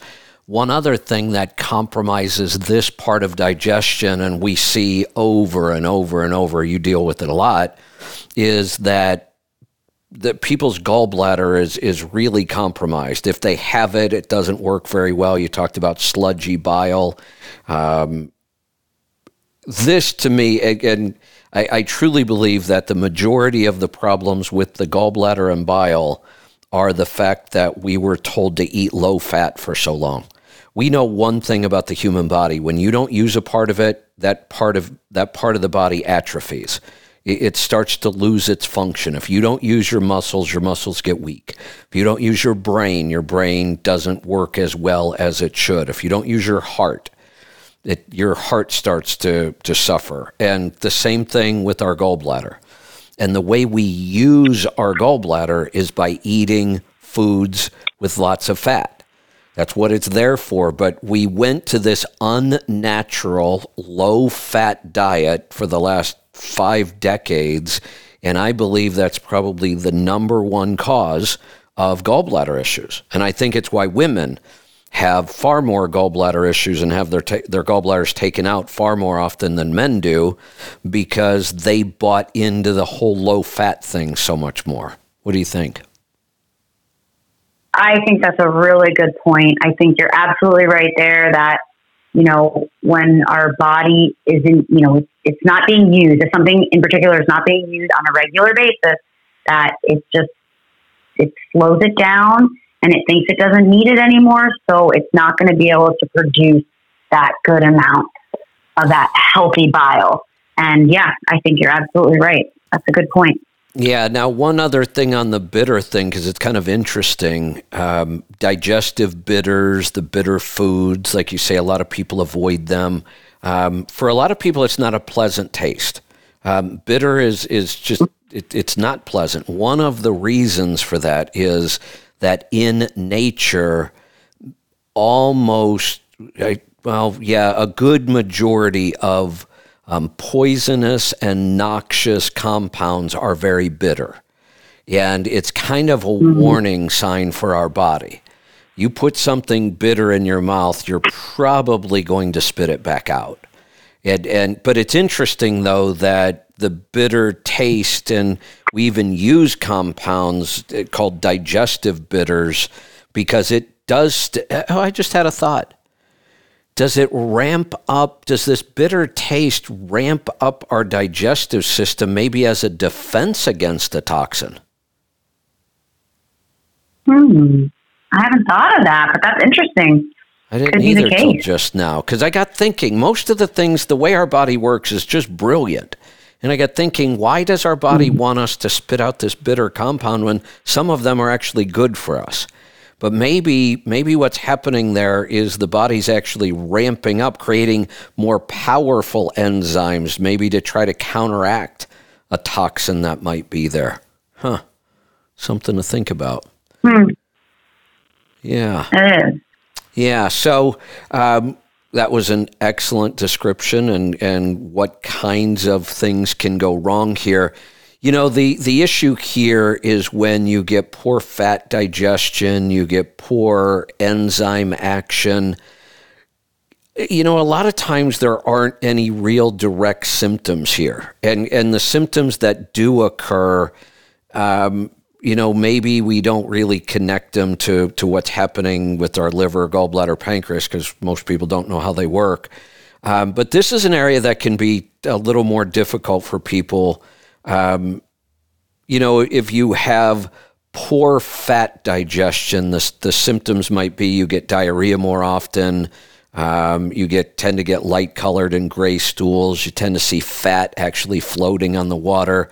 One other thing that compromises this part of digestion, and we see over and over and over, you deal with it a lot, is that that people's gallbladder is is really compromised. If they have it, it doesn't work very well. You talked about sludgy bile. Um, this to me, again, I, I truly believe that the majority of the problems with the gallbladder and bile are the fact that we were told to eat low fat for so long we know one thing about the human body. When you don't use a part of it that part of that part of the body atrophies. It, it starts to lose its function. If you don't use your muscles your muscles get weak. If you don't use your brain your brain doesn't work as well as it should. If you don't use your heart it, your heart starts to, to suffer. And the same thing with our gallbladder. And the way we use our gallbladder is by eating foods with lots of fat that's what it's there for. But we went to this unnatural, low fat diet for the last five decades. And I believe that's probably the number one cause of gallbladder issues. And I think it's why women have far more gallbladder issues and have their, ta- their gallbladders taken out far more often than men do because they bought into the whole low fat thing so much more. What do you think? I think that's a really good point. I think you're absolutely right there that, you know, when our body isn't, you know, it's, not being used, if something in particular is not being used on a regular basis, that it just, it slows it down and it thinks it doesn't need it anymore. So it's not going to be able to produce that good amount of that healthy bile. And yeah, I think you're absolutely right. That's a good point. Yeah. Now, one other thing on the bitter thing, because it's kind of interesting um, digestive bitters, the bitter foods, like you say, a lot of people avoid them. Um, for a lot of people, it's not a pleasant taste. Um, bitter is, is just, it, it's not pleasant. One of the reasons for that is that in nature, almost, well, yeah, a good majority of um, poisonous and noxious compounds are very bitter. And it's kind of a mm-hmm. warning sign for our body. You put something bitter in your mouth, you're probably going to spit it back out. And, and but it's interesting though that the bitter taste, and we even use compounds uh, called digestive bitters because it does. St- oh, I just had a thought does it ramp up? Does this bitter taste ramp up our digestive system maybe as a defense against a toxin? Hmm. I haven't thought of that, but that's interesting. I didn't Could either till just now because I got thinking most of the things, the way our body works is just brilliant. And I got thinking, why does our body mm-hmm. want us to spit out this bitter compound when some of them are actually good for us? But maybe maybe what's happening there is the body's actually ramping up, creating more powerful enzymes, maybe to try to counteract a toxin that might be there. Huh. Something to think about. Hmm. Yeah. Yeah. So um, that was an excellent description and, and what kinds of things can go wrong here. You know, the, the issue here is when you get poor fat digestion, you get poor enzyme action. You know, a lot of times there aren't any real direct symptoms here. And, and the symptoms that do occur, um, you know, maybe we don't really connect them to, to what's happening with our liver, gallbladder, pancreas, because most people don't know how they work. Um, but this is an area that can be a little more difficult for people. Um, you know, if you have poor fat digestion, the, the symptoms might be you get diarrhea more often. Um, you get tend to get light colored and gray stools. You tend to see fat actually floating on the water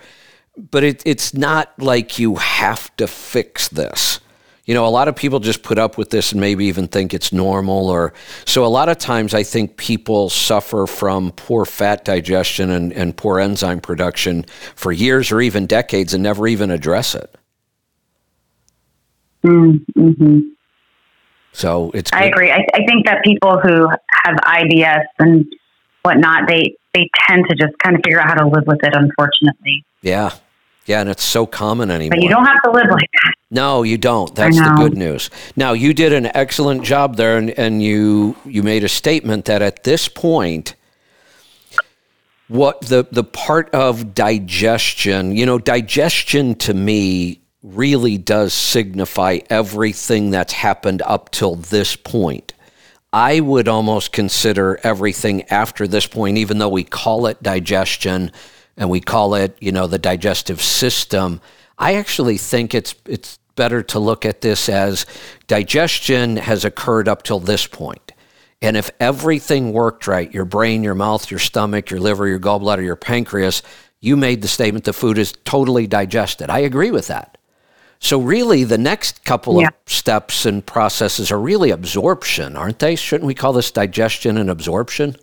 but it, it's not like you have to fix this. You know, a lot of people just put up with this and maybe even think it's normal. Or so a lot of times I think people suffer from poor fat digestion and, and poor enzyme production for years or even decades and never even address it. Mm-hmm. So it's. I agree. I, I think that people who have IBS and whatnot, they they tend to just kind of figure out how to live with it. Unfortunately. Yeah, yeah, and it's so common anymore. But you don't have to live like that. No, you don't. That's the good news. Now, you did an excellent job there, and, and you you made a statement that at this point, what the the part of digestion, you know, digestion to me really does signify everything that's happened up till this point. I would almost consider everything after this point, even though we call it digestion and we call it, you know, the digestive system. I actually think it's it's better to look at this as digestion has occurred up till this point. And if everything worked right, your brain, your mouth, your stomach, your liver, your gallbladder, your pancreas, you made the statement the food is totally digested. I agree with that. So really the next couple yeah. of steps and processes are really absorption, aren't they? Shouldn't we call this digestion and absorption?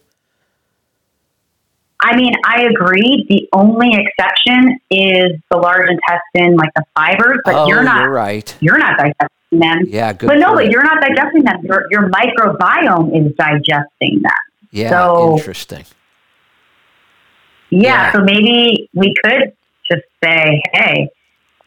I mean, I agree. The only exception is the large intestine, like the fibers, but oh, you're not you're right. You're not digesting them. Yeah, good. But no, but you're not digesting them. Your your microbiome is digesting them. Yeah, so, interesting. Yeah, yeah, so maybe we could just say, hey,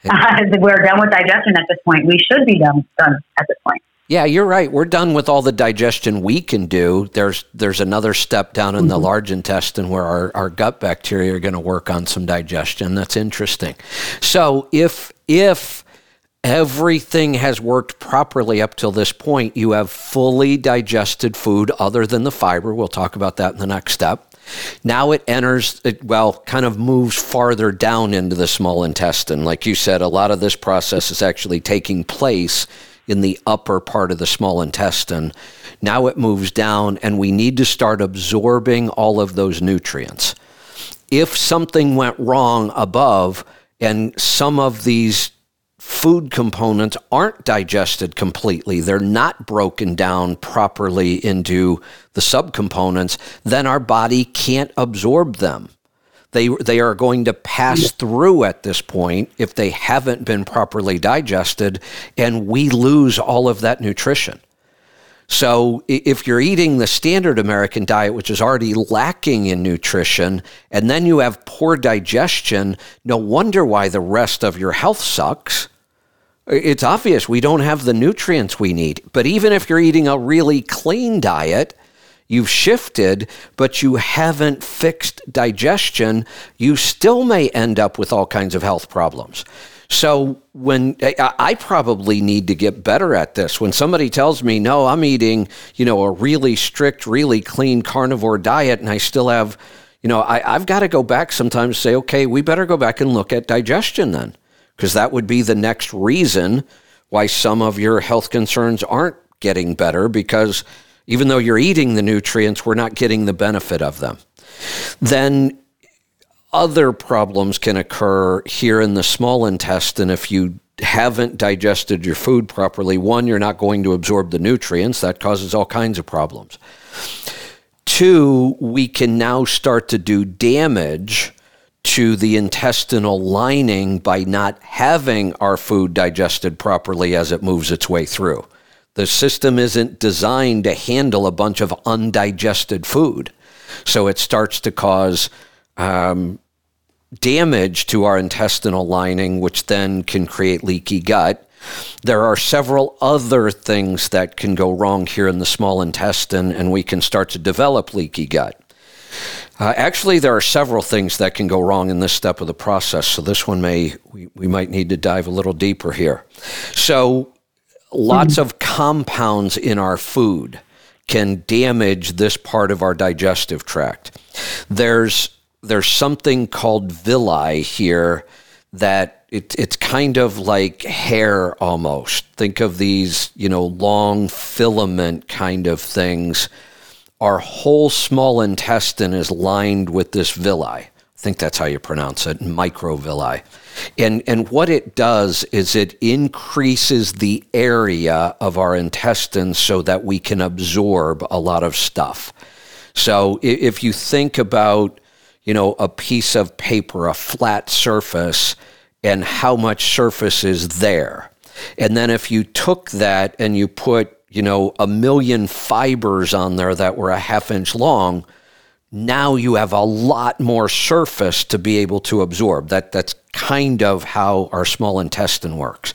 uh, we're done with digestion at this point. We should be done done at this point. Yeah, you're right. We're done with all the digestion we can do. There's there's another step down in mm-hmm. the large intestine where our, our gut bacteria are going to work on some digestion. That's interesting. So if if everything has worked properly up till this point, you have fully digested food other than the fiber. We'll talk about that in the next step. Now it enters, it, well, kind of moves farther down into the small intestine. Like you said, a lot of this process is actually taking place in the upper part of the small intestine. Now it moves down, and we need to start absorbing all of those nutrients. If something went wrong above, and some of these food components aren't digested completely, they're not broken down properly into the subcomponents, then our body can't absorb them. They, they are going to pass through at this point if they haven't been properly digested, and we lose all of that nutrition. So, if you're eating the standard American diet, which is already lacking in nutrition, and then you have poor digestion, no wonder why the rest of your health sucks. It's obvious we don't have the nutrients we need. But even if you're eating a really clean diet, you've shifted, but you haven't fixed digestion, you still may end up with all kinds of health problems. So when I probably need to get better at this, when somebody tells me, "No, I'm eating, you know, a really strict, really clean carnivore diet," and I still have, you know, I, I've got to go back sometimes say, "Okay, we better go back and look at digestion then," because that would be the next reason why some of your health concerns aren't getting better because even though you're eating the nutrients, we're not getting the benefit of them. Then other problems can occur here in the small intestine if you haven't digested your food properly. One, you're not going to absorb the nutrients. That causes all kinds of problems. Two, we can now start to do damage to the intestinal lining by not having our food digested properly as it moves its way through The system isn't designed to handle a bunch of undigested food. So it starts to cause um, damage to our intestinal lining, which then can create leaky gut. There are several other things that can go wrong here in the small intestine, and we can start to develop leaky gut. Uh, actually, there are several things that can go wrong in this step of the process. So this one may we, we might need to dive a little deeper here. So lots of compounds in our food can damage this part of our digestive tract. There's there's something called villi here that it, it's kind of like hair almost. Think of these, you know, long filament kind of things. Our whole small intestine is lined with this villi. I think that's how you pronounce it, microvilli. And, and what it does is it increases the area of our intestines so that we can absorb a lot of stuff. So if you think about you know, a piece of paper, a flat surface, and how much surface is there. And then if you took that and you put, you know, a million fibers on there that were a half inch long, now you have a lot more surface to be able to absorb. That that's kind of how our small intestine works.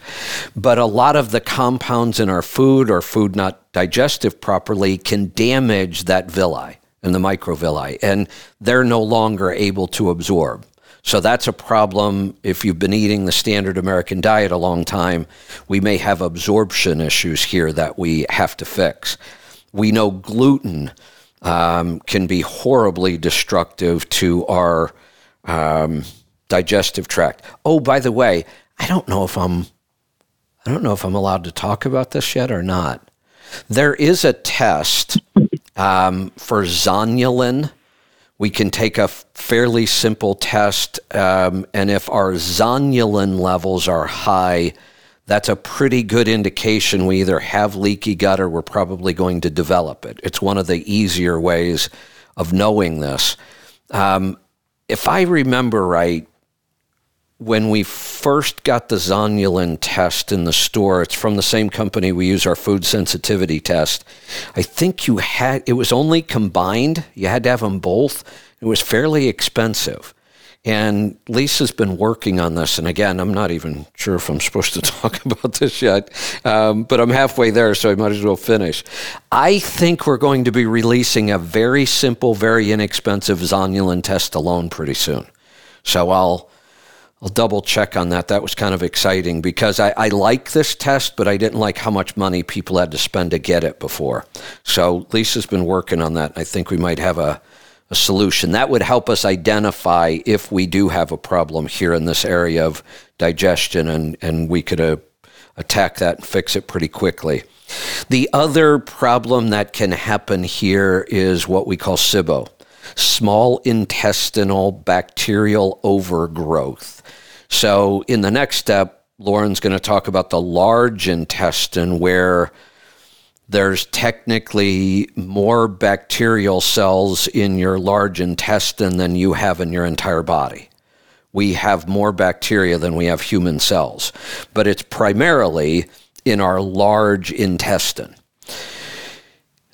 But a lot of the compounds in our food or food not digested properly can damage that villi and the microvilli, and they're no longer able to absorb. So that's a problem if you've been eating the standard American diet a long time. We may have absorption issues here that we have to fix. We know gluten um, can be horribly destructive to our um, digestive tract. Oh, by the way, I don't know if I'm I don't know if I'm allowed to talk about this yet or not. There is a test um, for zonulin, we can take a fairly simple test, um, and if our zonulin levels are high, that's a pretty good indication we either have leaky gut or we're probably going to develop it. It's one of the easier ways of knowing this. Um, if I remember right, when we first got the zonulin test in the store, it's from the same company we use our food sensitivity test. I think you had it was only combined. You had to have them both. It was fairly expensive. And Lisa's been working on this. And again, I'm not even sure if I'm supposed to talk about this yet, um, but I'm halfway there, so I might as well finish. I think we're going to be releasing a very simple, very inexpensive zonulin test alone pretty soon. So I'll I'll double check on that. That was kind of exciting because I, I like this test, but I didn't like how much money people had to spend to get it before. So Lisa's been working on that. I think we might have a, a solution. That would help us identify if we do have a problem here in this area of digestion, and, and we could uh, attack that and fix it pretty quickly. The other problem that can happen here is what we call SIBO small intestinal bacterial overgrowth. So, in the next step, Lauren's going to talk about the large intestine where there's technically more bacterial cells in your large intestine than you have in your entire body. We have more bacteria than we have human cells, but it's primarily in our large intestine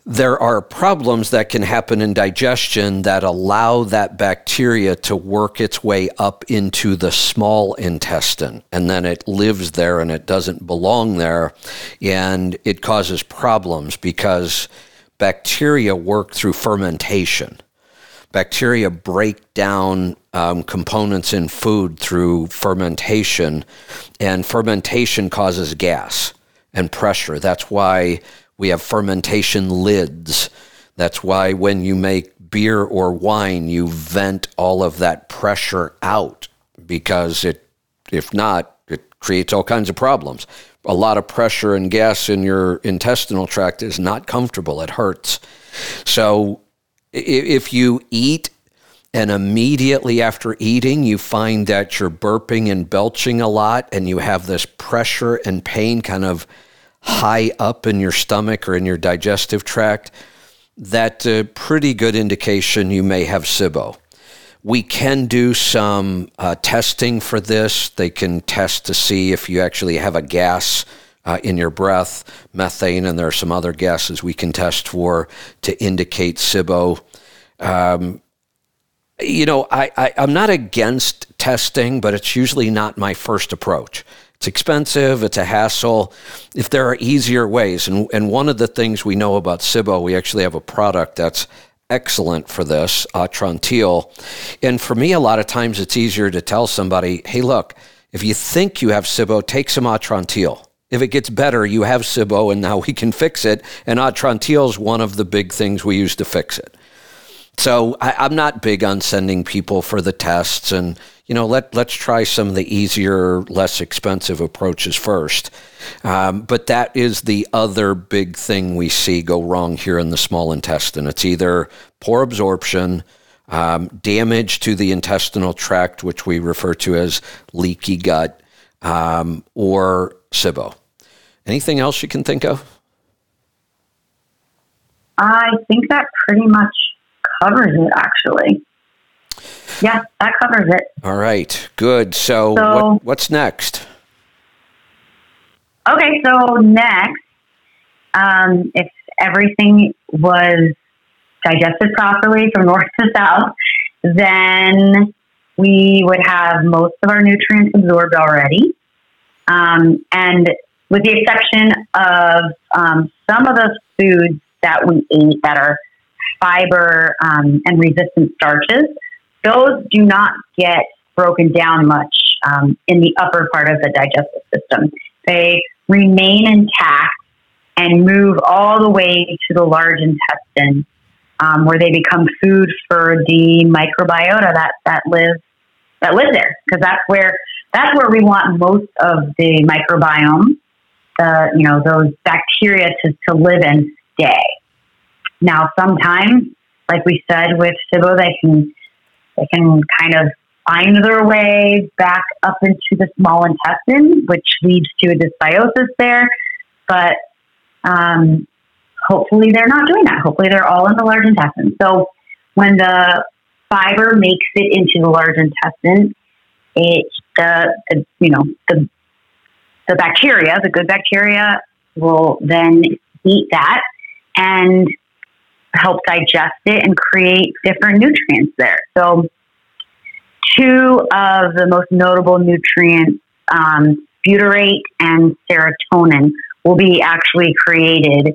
there are problems that can happen in digestion that allow that bacteria to work its way up into the small intestine and then it lives there and it doesn't belong there and it causes problems because bacteria work through fermentation. Bacteria break down um, components in food through fermentation and fermentation causes gas and pressure. That's why we have fermentation lids. That's why when you make beer or wine, you vent all of that pressure out because it, if not, it creates all kinds of problems. A lot of pressure and gas in your intestinal tract is not comfortable. It hurts. So if you eat and immediately after eating, you find that you're burping and belching a lot and you have this pressure and pain kind of high up in your stomach or in your digestive tract, that's a pretty good indication you may have SIBO. We can do some uh, testing for this. They can test to see if you actually have a gas uh, in your breath, methane, and there are some other gases we can test for to indicate SIBO. Um, you know, I, I, I'm not against testing, but it's usually not my first approach. It's expensive, it's a hassle. If there are easier ways, and, and one of the things we know about SIBO, we actually have a product that's excellent for this, uh, Atrantil. And for me, a lot of times it's easier to tell somebody, hey, look, if you think you have SIBO, take some Atrantil. If it gets better, you have SIBO and now we can fix it. And Atrantil is one of the big things we use to fix it. So I, am not big on sending people for the tests, and you know, let let's try some of the easier, less expensive approaches first. Um, but that is the other big thing we see go wrong here in the small intestine. It's either poor absorption, um, damage to the intestinal tract, which we refer to as leaky gut, um, or SIBO. Anything else you can think of? I think that pretty much covers it, actually. Yeah, that covers it. All right, good. So, so what, what's next? Okay, so next, um, if everything was digested properly from north to south, then we would have most of our nutrients absorbed already. Um, and with the exception of um, some of the foods that we ate that are fiber um, and resistant starches, those do not get broken down much um, in the upper part of the digestive system. They remain intact and move all the way to the large intestine, um, where they become food for the microbiota that that live that live there. Because that's where that's where we want most of the microbiome, the you know those bacteria to, to live and stay. Now, sometimes, like we said with SIBO, they can they can kind of find their way back up into the small intestine, which leads to a dysbiosis there. But um, hopefully, they're not doing that. Hopefully, they're all in the large intestine. So, when the fiber makes it into the large intestine, it the, the you know the the bacteria, the good bacteria, will then eat that and help digest it and create different nutrients there. So, two of the most notable nutrients, um, butyrate and serotonin, will be actually created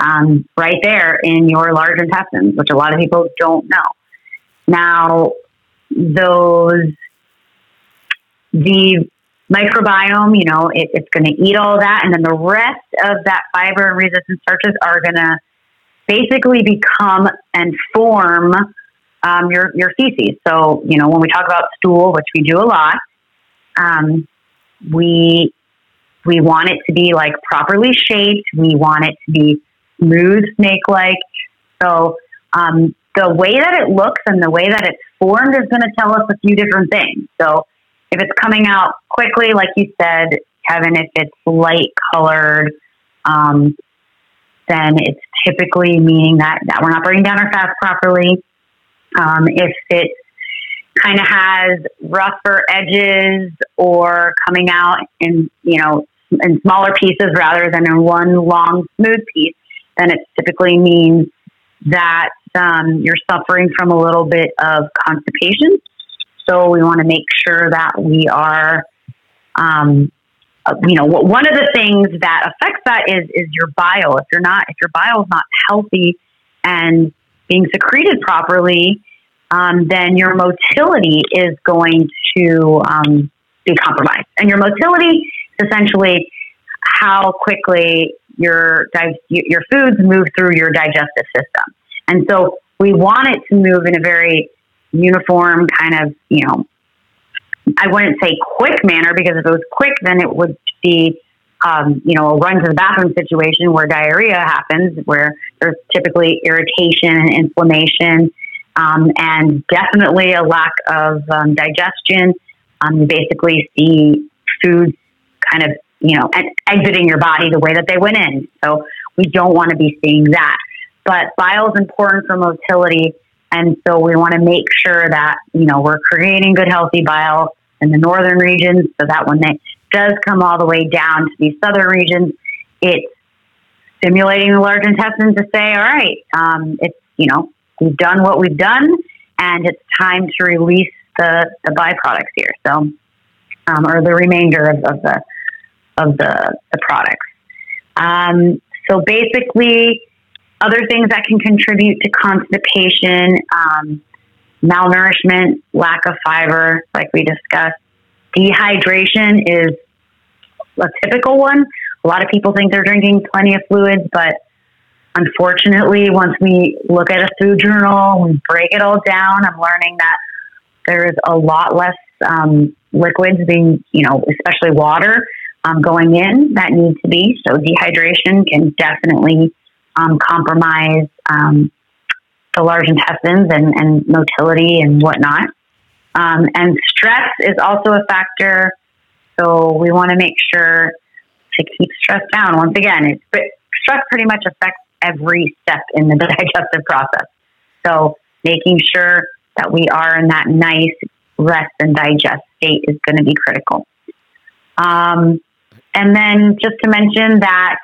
um, right there in your large intestines, which a lot of people don't know. Now, those the microbiome, you know, it, it's going to eat all that, and then the rest of that fiber and resistant starches are going to basically become and form um, your your feces. So you know when we talk about stool, which we do a lot, um, we we want it to be like properly shaped. We want it to be smooth, snake like. So um, the way that it looks and the way that it's formed is going to tell us a few different things. So if it's coming out quickly, like you said, Kevin, if it's light colored, um, then it's typically meaning that, that we're not breaking down our fats properly. Um, if it kind of has rougher edges or coming out in, you know, in smaller pieces rather than in one long smooth piece, then it typically means that um, you're suffering from a little bit of constipation. So we want to make sure that we are um, uh, you know, one of the things that affects that is is your bile. If you're not, if your bile is not healthy and being secreted properly, um, then your motility is going to um, be compromised. And your motility is essentially how quickly your your foods move through your digestive system. And so we want it to move in a very uniform kind of, you know, I wouldn't say quick manner because if it was quick, then it would be, um, you know, a run to the bathroom situation where diarrhea happens, where there's typically irritation and inflammation, um, and definitely a lack of um, digestion. Um, you basically see food kind of, you know, exiting your body the way that they went in. So we don't want to be seeing that. But bile is important for motility and so we want to make sure that, you know, we're creating good, healthy bile in the northern regions so that when it does come all the way down to these southern regions, it's stimulating the large intestine to say, all right, um, it's, you know, we've done what we've done and it's time to release the, the byproducts here. So, um, or the remainder of, of the, of the, the products. Um, so basically, other things that can contribute to constipation, um, malnourishment, lack of fiber, like we discussed. Dehydration is a typical one. A lot of people think they're drinking plenty of fluids, but unfortunately, once we look at a food journal, and we break it all down. I'm learning that there is a lot less um, liquids being, you know, especially water um, going in that need to be. So dehydration can definitely um, compromise um, the large intestines and, and motility and whatnot. Um, and stress is also a factor. So we want to make sure to keep stress down. Once again, stress pretty much affects every step in the digestive process. So making sure that we are in that nice rest and digest state is going to be critical. Um, and then just to mention that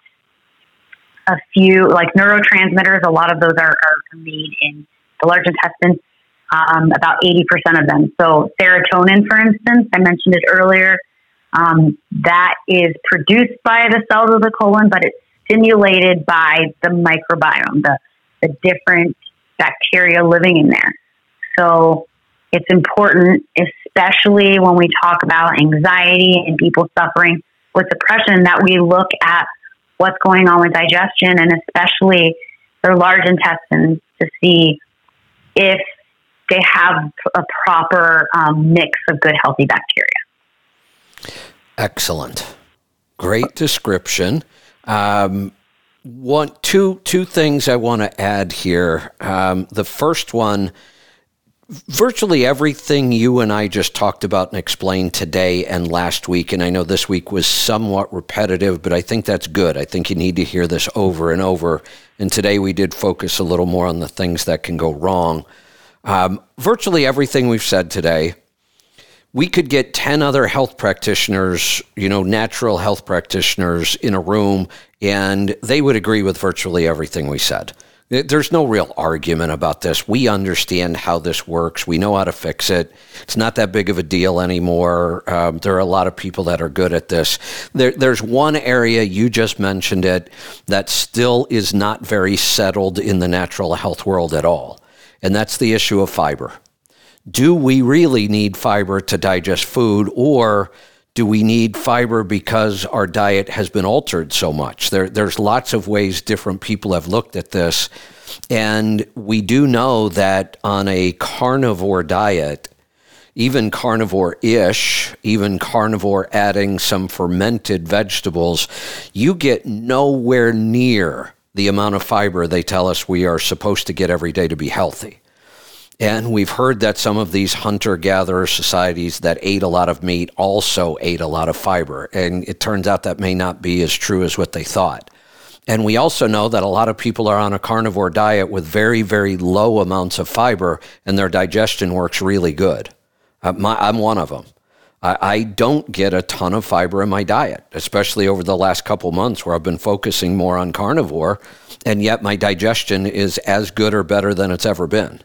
a few like neurotransmitters, a lot of those are, are made in the large intestine, um, about 80% of them. So serotonin, for instance, I mentioned it earlier, um, that is produced by the cells of the colon, but it's stimulated by the microbiome, the, the different bacteria living in there. So it's important, especially when we talk about anxiety and people suffering with depression, that we look at what's going on with digestion and especially their large intestines to see if they have a proper um, mix of good, healthy bacteria. Excellent. Great description. Um, one, two, two things I want to add here. Um, the first one virtually everything you and I just talked about and explained today and last week, and I know this week was somewhat repetitive, but I think that's good. I think you need to hear this over and over. And today we did focus a little more on the things that can go wrong. Um, virtually everything we've said today, we could get 10 other health practitioners, you know, natural health practitioners in a room, and they would agree with virtually everything we said. There's no real argument about this. We understand how this works. We know how to fix it. It's not that big of a deal anymore. Um, there are a lot of people that are good at this. There, there's one area, you just mentioned it, that still is not very settled in the natural health world at all, and that's the issue of fiber. Do we really need fiber to digest food, or do we need fiber because our diet has been altered so much? There, there's lots of ways different people have looked at this. And we do know that on a carnivore diet, even carnivore ish, even carnivore adding some fermented vegetables, you get nowhere near the amount of fiber they tell us we are supposed to get every day to be healthy. And we've heard that some of these hunter gatherer societies that ate a lot of meat also ate a lot of fiber. And it turns out that may not be as true as what they thought. And we also know that a lot of people are on a carnivore diet with very, very low amounts of fiber, and their digestion works really good. Uh, my, I'm one of them. I, I, don't get a ton of fiber in my diet, especially over the last couple months where I've been focusing more on carnivore, and yet my digestion is as good or better than it's ever been.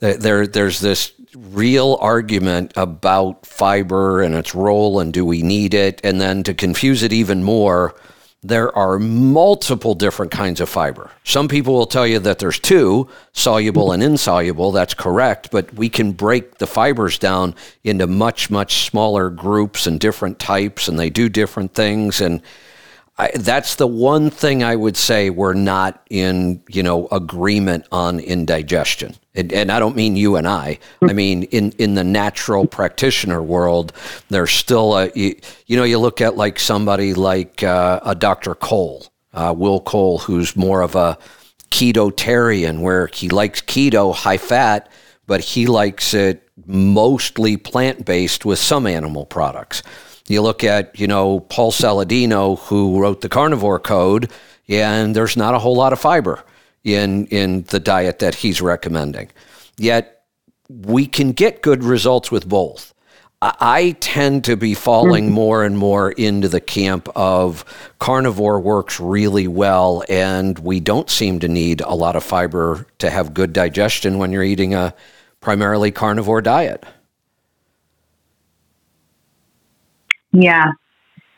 There, there's this real argument about fiber and its role and do we need it? And then to confuse it even more, there are multiple different kinds of fiber. Some people will tell you that there's two, soluble and insoluble. That's correct, but we can break the fibers down into much, much smaller groups and different types, and they do different things. And I, that's the one thing I would say we're not in, you know, agreement on indigestion. And, and I don't mean you and I. I mean in, in the natural practitioner world, there's still a you, you know you look at like somebody like uh, a Dr. Cole, uh, Will Cole, who's more of a ketotarian, where he likes keto, high fat, but he likes it mostly plant based with some animal products. You look at, you know, Paul Saladino, who wrote the carnivore code, and there's not a whole lot of fiber in, in the diet that he's recommending. Yet we can get good results with both. I tend to be falling mm-hmm. more and more into the camp of carnivore works really well, and we don't seem to need a lot of fiber to have good digestion when you're eating a primarily carnivore diet. Yeah,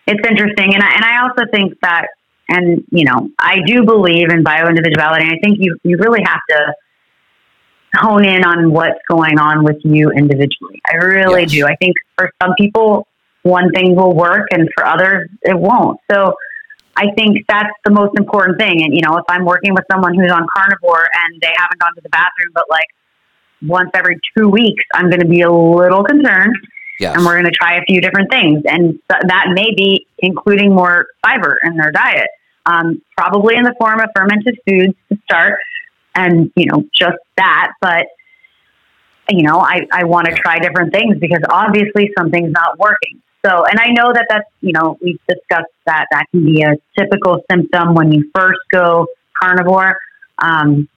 it's interesting, and I, and I also think that, and you know, I do believe in bioindividuality. And I think you you really have to hone in on what's going on with you individually. I really yes. do. I think for some people, one thing will work, and for others, it won't. So. I think that's the most important thing. And, you know, if I'm working with someone who's on carnivore and they haven't gone to the bathroom, but like once every two weeks, I'm going to be a little concerned Yes. And we're going to try a few different things. And that may be including more fiber in their diet, um, probably in the form of fermented foods to start. And, you know, just that. But, you know, I, I want to try different things because obviously something's not working. So, and I know that that's, you know, we've discussed that that can be a typical symptom when you first go carnivore, um,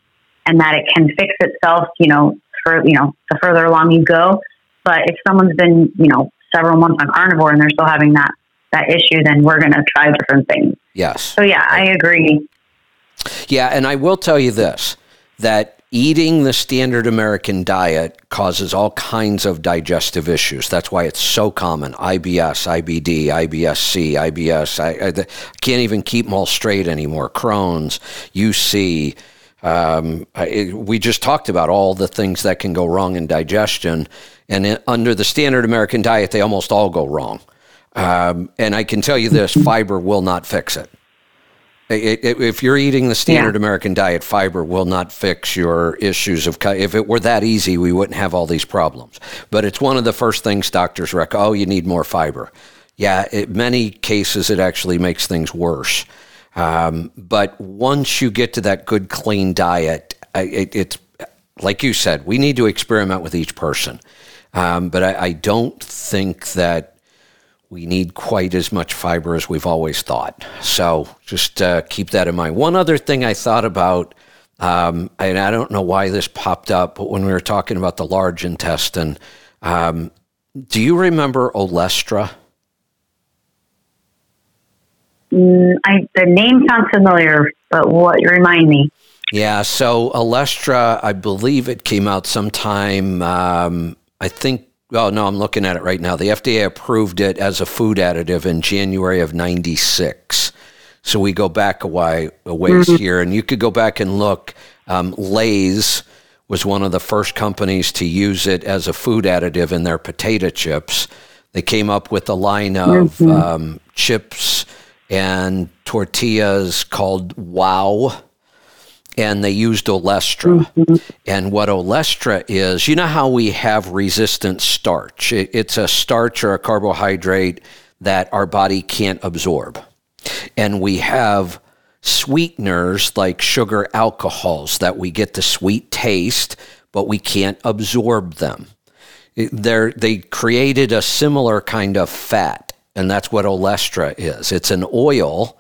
and that it can fix itself, you know, for, you know, the further along you go. But if someone's been, you know, several months on carnivore and they're still having that that issue, then we're going to try different things. Yes. So yeah, I agree. Yeah, and I will tell you this that eating the standard American diet causes all kinds of digestive issues. That's why it's so common. IBS, IBD, IBS-C, IBS. I, I, I can't even keep them all straight anymore. Crohn's, UC. Um, I, we just talked about all the things that can go wrong in digestion. And in, under the standard American diet, they almost all go wrong. Um, and I can tell you this fiber will not fix it. It, it, if you're eating the standard yeah. American diet, fiber will not fix your issues of. If it were that easy, we wouldn't have all these problems. But it's one of the first things doctors recommend. Oh, you need more fiber. Yeah, in many cases, it actually makes things worse. Um, but once you get to that good, clean diet, it, it's like you said, we need to experiment with each person. Um, but I, I, don't think that we need quite as much fiber as we've always thought. So just uh, keep that in mind. One other thing I thought about, um, and I don't know why this popped up, but when we were talking about the large intestine, um, do you remember Olestra? Mm, I, the name sounds familiar, but what remind me? Yeah, so Olestra, I believe it came out sometime um, I think, oh no, I'm looking at it right now. The FDA approved it as a food additive in January of 96. So we go back a, while, a ways mm-hmm. here, and you could go back and look. Um, Lay's was one of the first companies to use it as a food additive in their potato chips. They came up with a line of mm-hmm. um, chips and tortillas called Wow and they used Olestra. Mm-hmm. And what Olestra is, you know how we have resistant starch? It's a starch or a carbohydrate that our body can't absorb. And we have sweeteners like sugar alcohols that we get the sweet taste, but we can't absorb them. They're, they created a similar kind of fat, and that's what Olestra is. It's an oil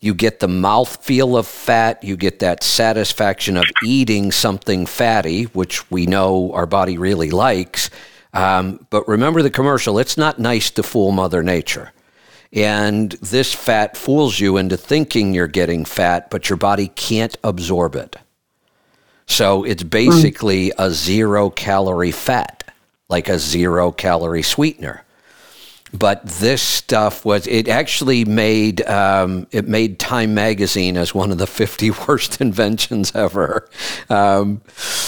you get the mouth feel of fat. You get that satisfaction of eating something fatty, which we know our body really likes. Um, but remember the commercial it's not nice to fool Mother Nature. And this fat fools you into thinking you're getting fat, but your body can't absorb it. So it's basically a zero calorie fat, like a zero calorie sweetener but this stuff was it actually made um, it made Time magazine as one of the 50 worst inventions ever. Um,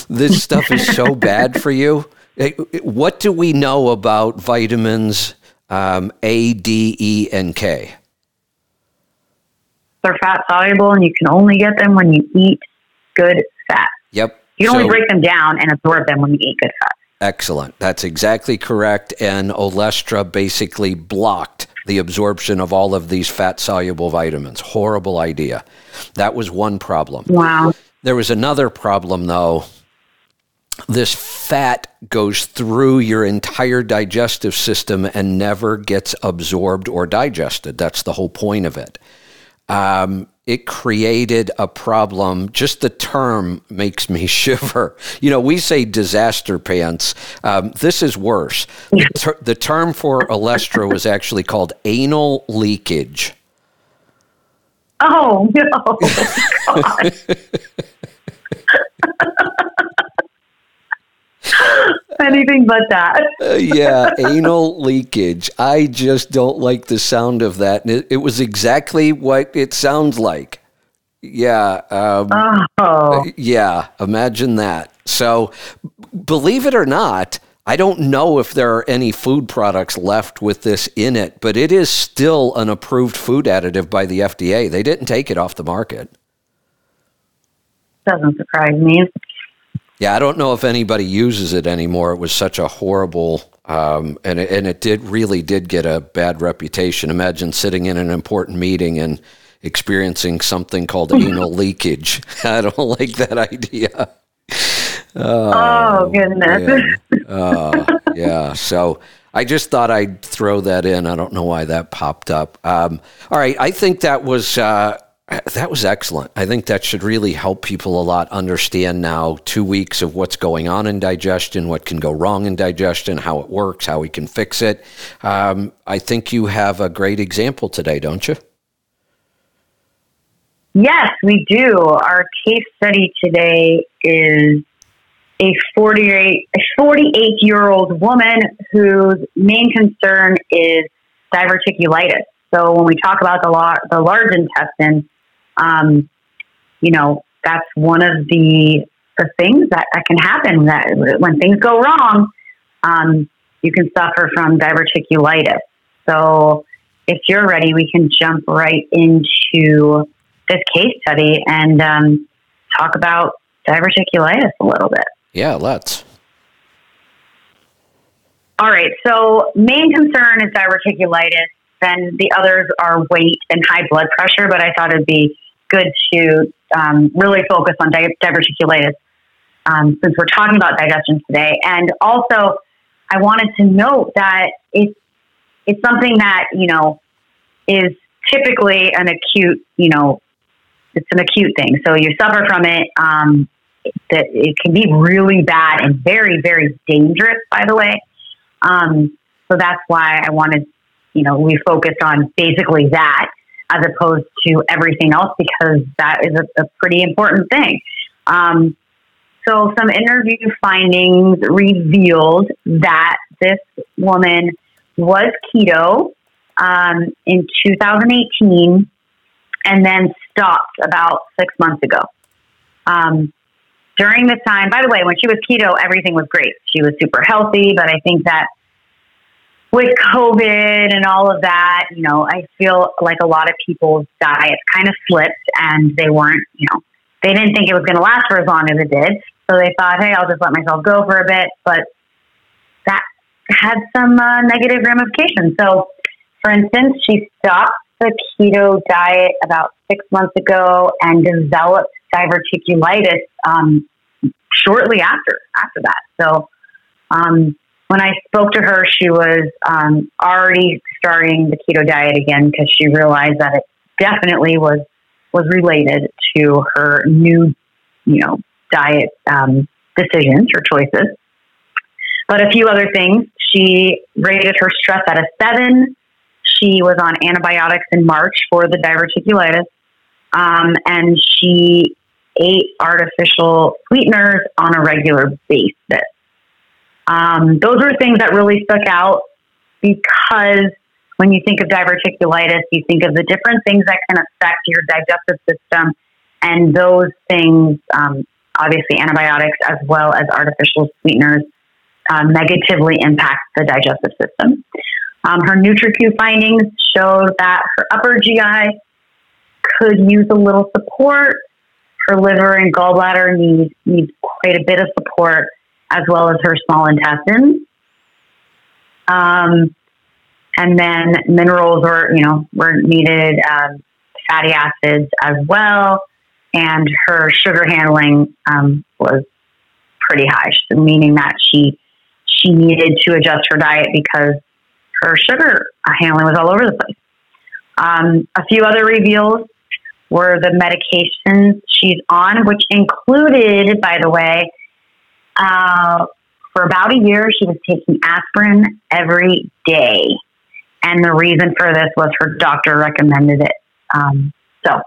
this stuff is so bad for you. It, it, what do we know about vitamins um, A, D, E, and K? They're fat soluble, and you can only get them when you eat good fat. Yep. You can so, only break them down and absorb them when you eat good fat. Excellent. That's exactly correct. And Olestra basically blocked the absorption of all of these fat soluble vitamins. Horrible idea. That was one problem. Wow. There was another problem, though. This fat goes through your entire digestive system and never gets absorbed or digested. That's the whole point of it. Um, it created a problem. Just the term makes me shiver. You know, we say disaster pants. Um, this is worse. The, ter- the term for Olestra was actually called anal leakage. Oh no! God. Anything but that. Uh, yeah, anal leakage. I just don't like the sound of that. And it, it was exactly what it sounds like. Yeah. Um, Oh, Yeah, imagine that. So, believe it or not, I don't know if there are any food products left with this in it, but it is still an approved food additive by the FDA. They didn't take it off the market. doesn't surprise me. Yeah, I don't know if anybody uses it anymore. It was such a horrible, um, and it, and it did really did get a bad reputation. Imagine sitting in an important meeting and experiencing something called anal leakage. I don't like that idea. Oh, goodness. man. Uh, yeah. So I just thought I'd throw that in. I don't know why that popped up. Um, all right. I think that was. Uh, that was excellent. I think that should really help people a lot understand now two weeks of what's going on in digestion, what can go wrong in digestion, how it works, how we can fix it. Um, I think you have a great example today, don't you? Yes, we do. Our case study today is a 48, a 48 year old woman whose main concern is diverticulitis. So when we talk about the, lar- the large intestine, um, you know, that's one of the, the things that, that can happen that when things go wrong, um, you can suffer from diverticulitis. So if you're ready, we can jump right into this case study and um, talk about diverticulitis a little bit. Yeah, let's. All right. So main concern is diverticulitis. Then the others are weight and high blood pressure. But I thought it'd be good to um, really focus on di- diverticulitis um, since we're talking about digestion today. And also, I wanted to note that it's it's something that you know is typically an acute, you know, it's an acute thing. So you suffer from it. Um, that it can be really bad and very, very dangerous, by the way. Um, so that's why I wanted, you know, we focused on basically that as opposed to everything else because that is a, a pretty important thing. Um, so some interview findings revealed that this woman was keto um, in 2018 and then stopped about six months ago. Um, during the time, by the way, when she was keto, everything was great. She was super healthy, but I think that with COVID and all of that, you know, I feel like a lot of people's diets kind of slipped and they weren't, you know, they didn't think it was going to last for as long as it did. So they thought, hey, I'll just let myself go for a bit. But that had some uh, negative ramifications. So, for instance, she stopped the keto diet about six months ago and developed diverticulitis um, shortly after after that. So um, when I spoke to her, she was um, already starting the keto diet again because she realized that it definitely was was related to her new, you know, diet um, decisions or choices. But a few other things. She rated her stress at a seven. She was on antibiotics in March for the diverticulitis. Um, and she ate artificial sweeteners on a regular basis. Um, those were things that really stuck out because when you think of diverticulitis, you think of the different things that can affect your digestive system, and those things, um, obviously antibiotics as well as artificial sweeteners, um, negatively impact the digestive system. Um, her NutriQ findings showed that her upper GI could use a little support. Her liver and gallbladder need need quite a bit of support, as well as her small intestines. Um, and then minerals were, you know, were needed, um, fatty acids as well, and her sugar handling um, was pretty high, meaning that she she needed to adjust her diet because her sugar handling was all over the place. Um, a few other reveals were the medications she's on, which included, by the way, uh, for about a year, she was taking aspirin every day. And the reason for this was her doctor recommended it. Um, so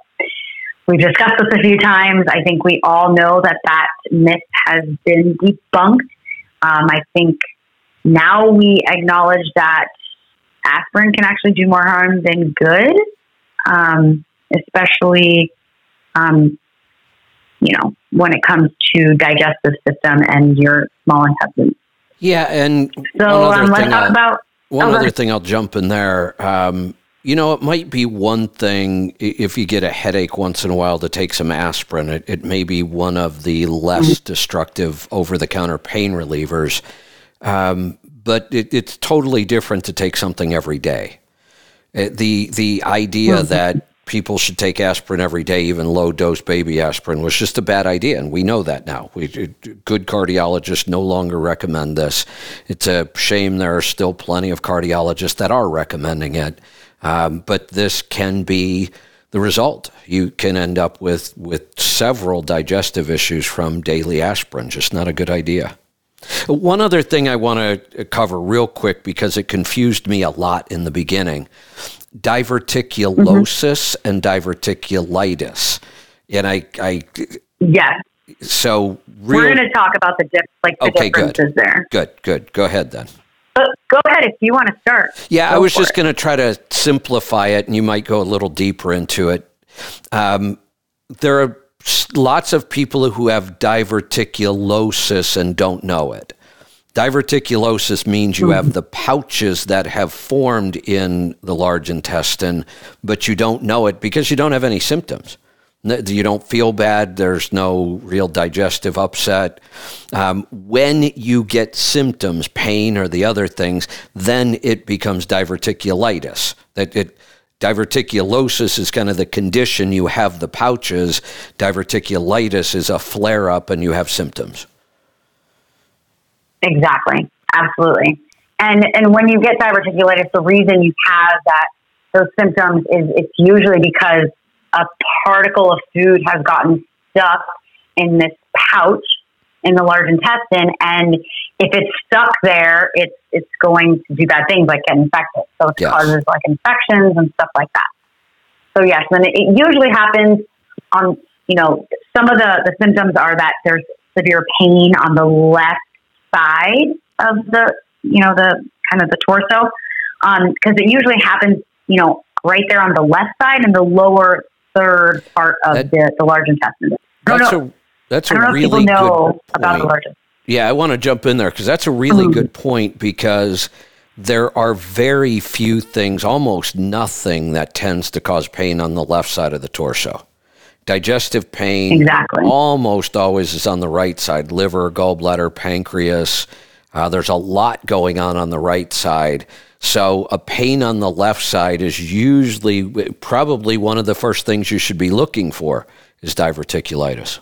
we've discussed this a few times. I think we all know that that myth has been debunked. Um, I think now we acknowledge that aspirin can actually do more harm than good, um, especially, um, you know, when it comes to digestive system and your small intestine. Yeah, and so um, let's talk about one other thing. I'll jump in there. Um, you know, it might be one thing if you get a headache once in a while to take some aspirin. It, it may be one of the less mm-hmm. destructive over the counter pain relievers. Um, but it, it's totally different to take something every day. Uh, the the idea mm-hmm. that people should take aspirin every day, even low dose baby aspirin, was just a bad idea, and we know that now. We good cardiologists no longer recommend this. It's a shame there are still plenty of cardiologists that are recommending it, um, but this can be the result. You can end up with with several digestive issues from daily aspirin. Just not a good idea. One other thing I want to cover real quick because it confused me a lot in the beginning diverticulosis mm-hmm. and diverticulitis. And I, I, yes. So real, we're going to talk about the dip, like the okay, differences good. there. Good, good. Go ahead then. Go ahead if you want to start. Yeah, go I was just going to try to simplify it, and you might go a little deeper into it. Um, there are lots of people who have diverticulosis and don't know it. Diverticulosis means you have mm-hmm. the pouches that have formed in the large intestine, but you don't know it because you don't have any symptoms. You don't feel bad. There's no real digestive upset. Um, when you get symptoms, pain or the other things, then it becomes diverticulitis. That it Diverticulosis is kind of the condition you have the pouches. Diverticulitis is a flare up and you have symptoms. Exactly. Absolutely. And and when you get diverticulitis, the reason you have that those symptoms is it's usually because a particle of food has gotten stuck in this pouch in the large intestine, and if it's stuck there, it's it's going to do bad things like get infected. So it yes. causes like infections and stuff like that. So yes, and it, it usually happens on you know some of the the symptoms are that there's severe pain on the left side of the you know the kind of the torso because um, it usually happens you know right there on the left side and the lower third part of that, the, the large intestine. That's a that's a really good about point. Yeah, I want to jump in there because that's a really mm-hmm. good point because there are very few things, almost nothing, that tends to cause pain on the left side of the torso. Digestive pain exactly. almost always is on the right side liver, gallbladder, pancreas. Uh, there's a lot going on on the right side. So, a pain on the left side is usually probably one of the first things you should be looking for is diverticulitis.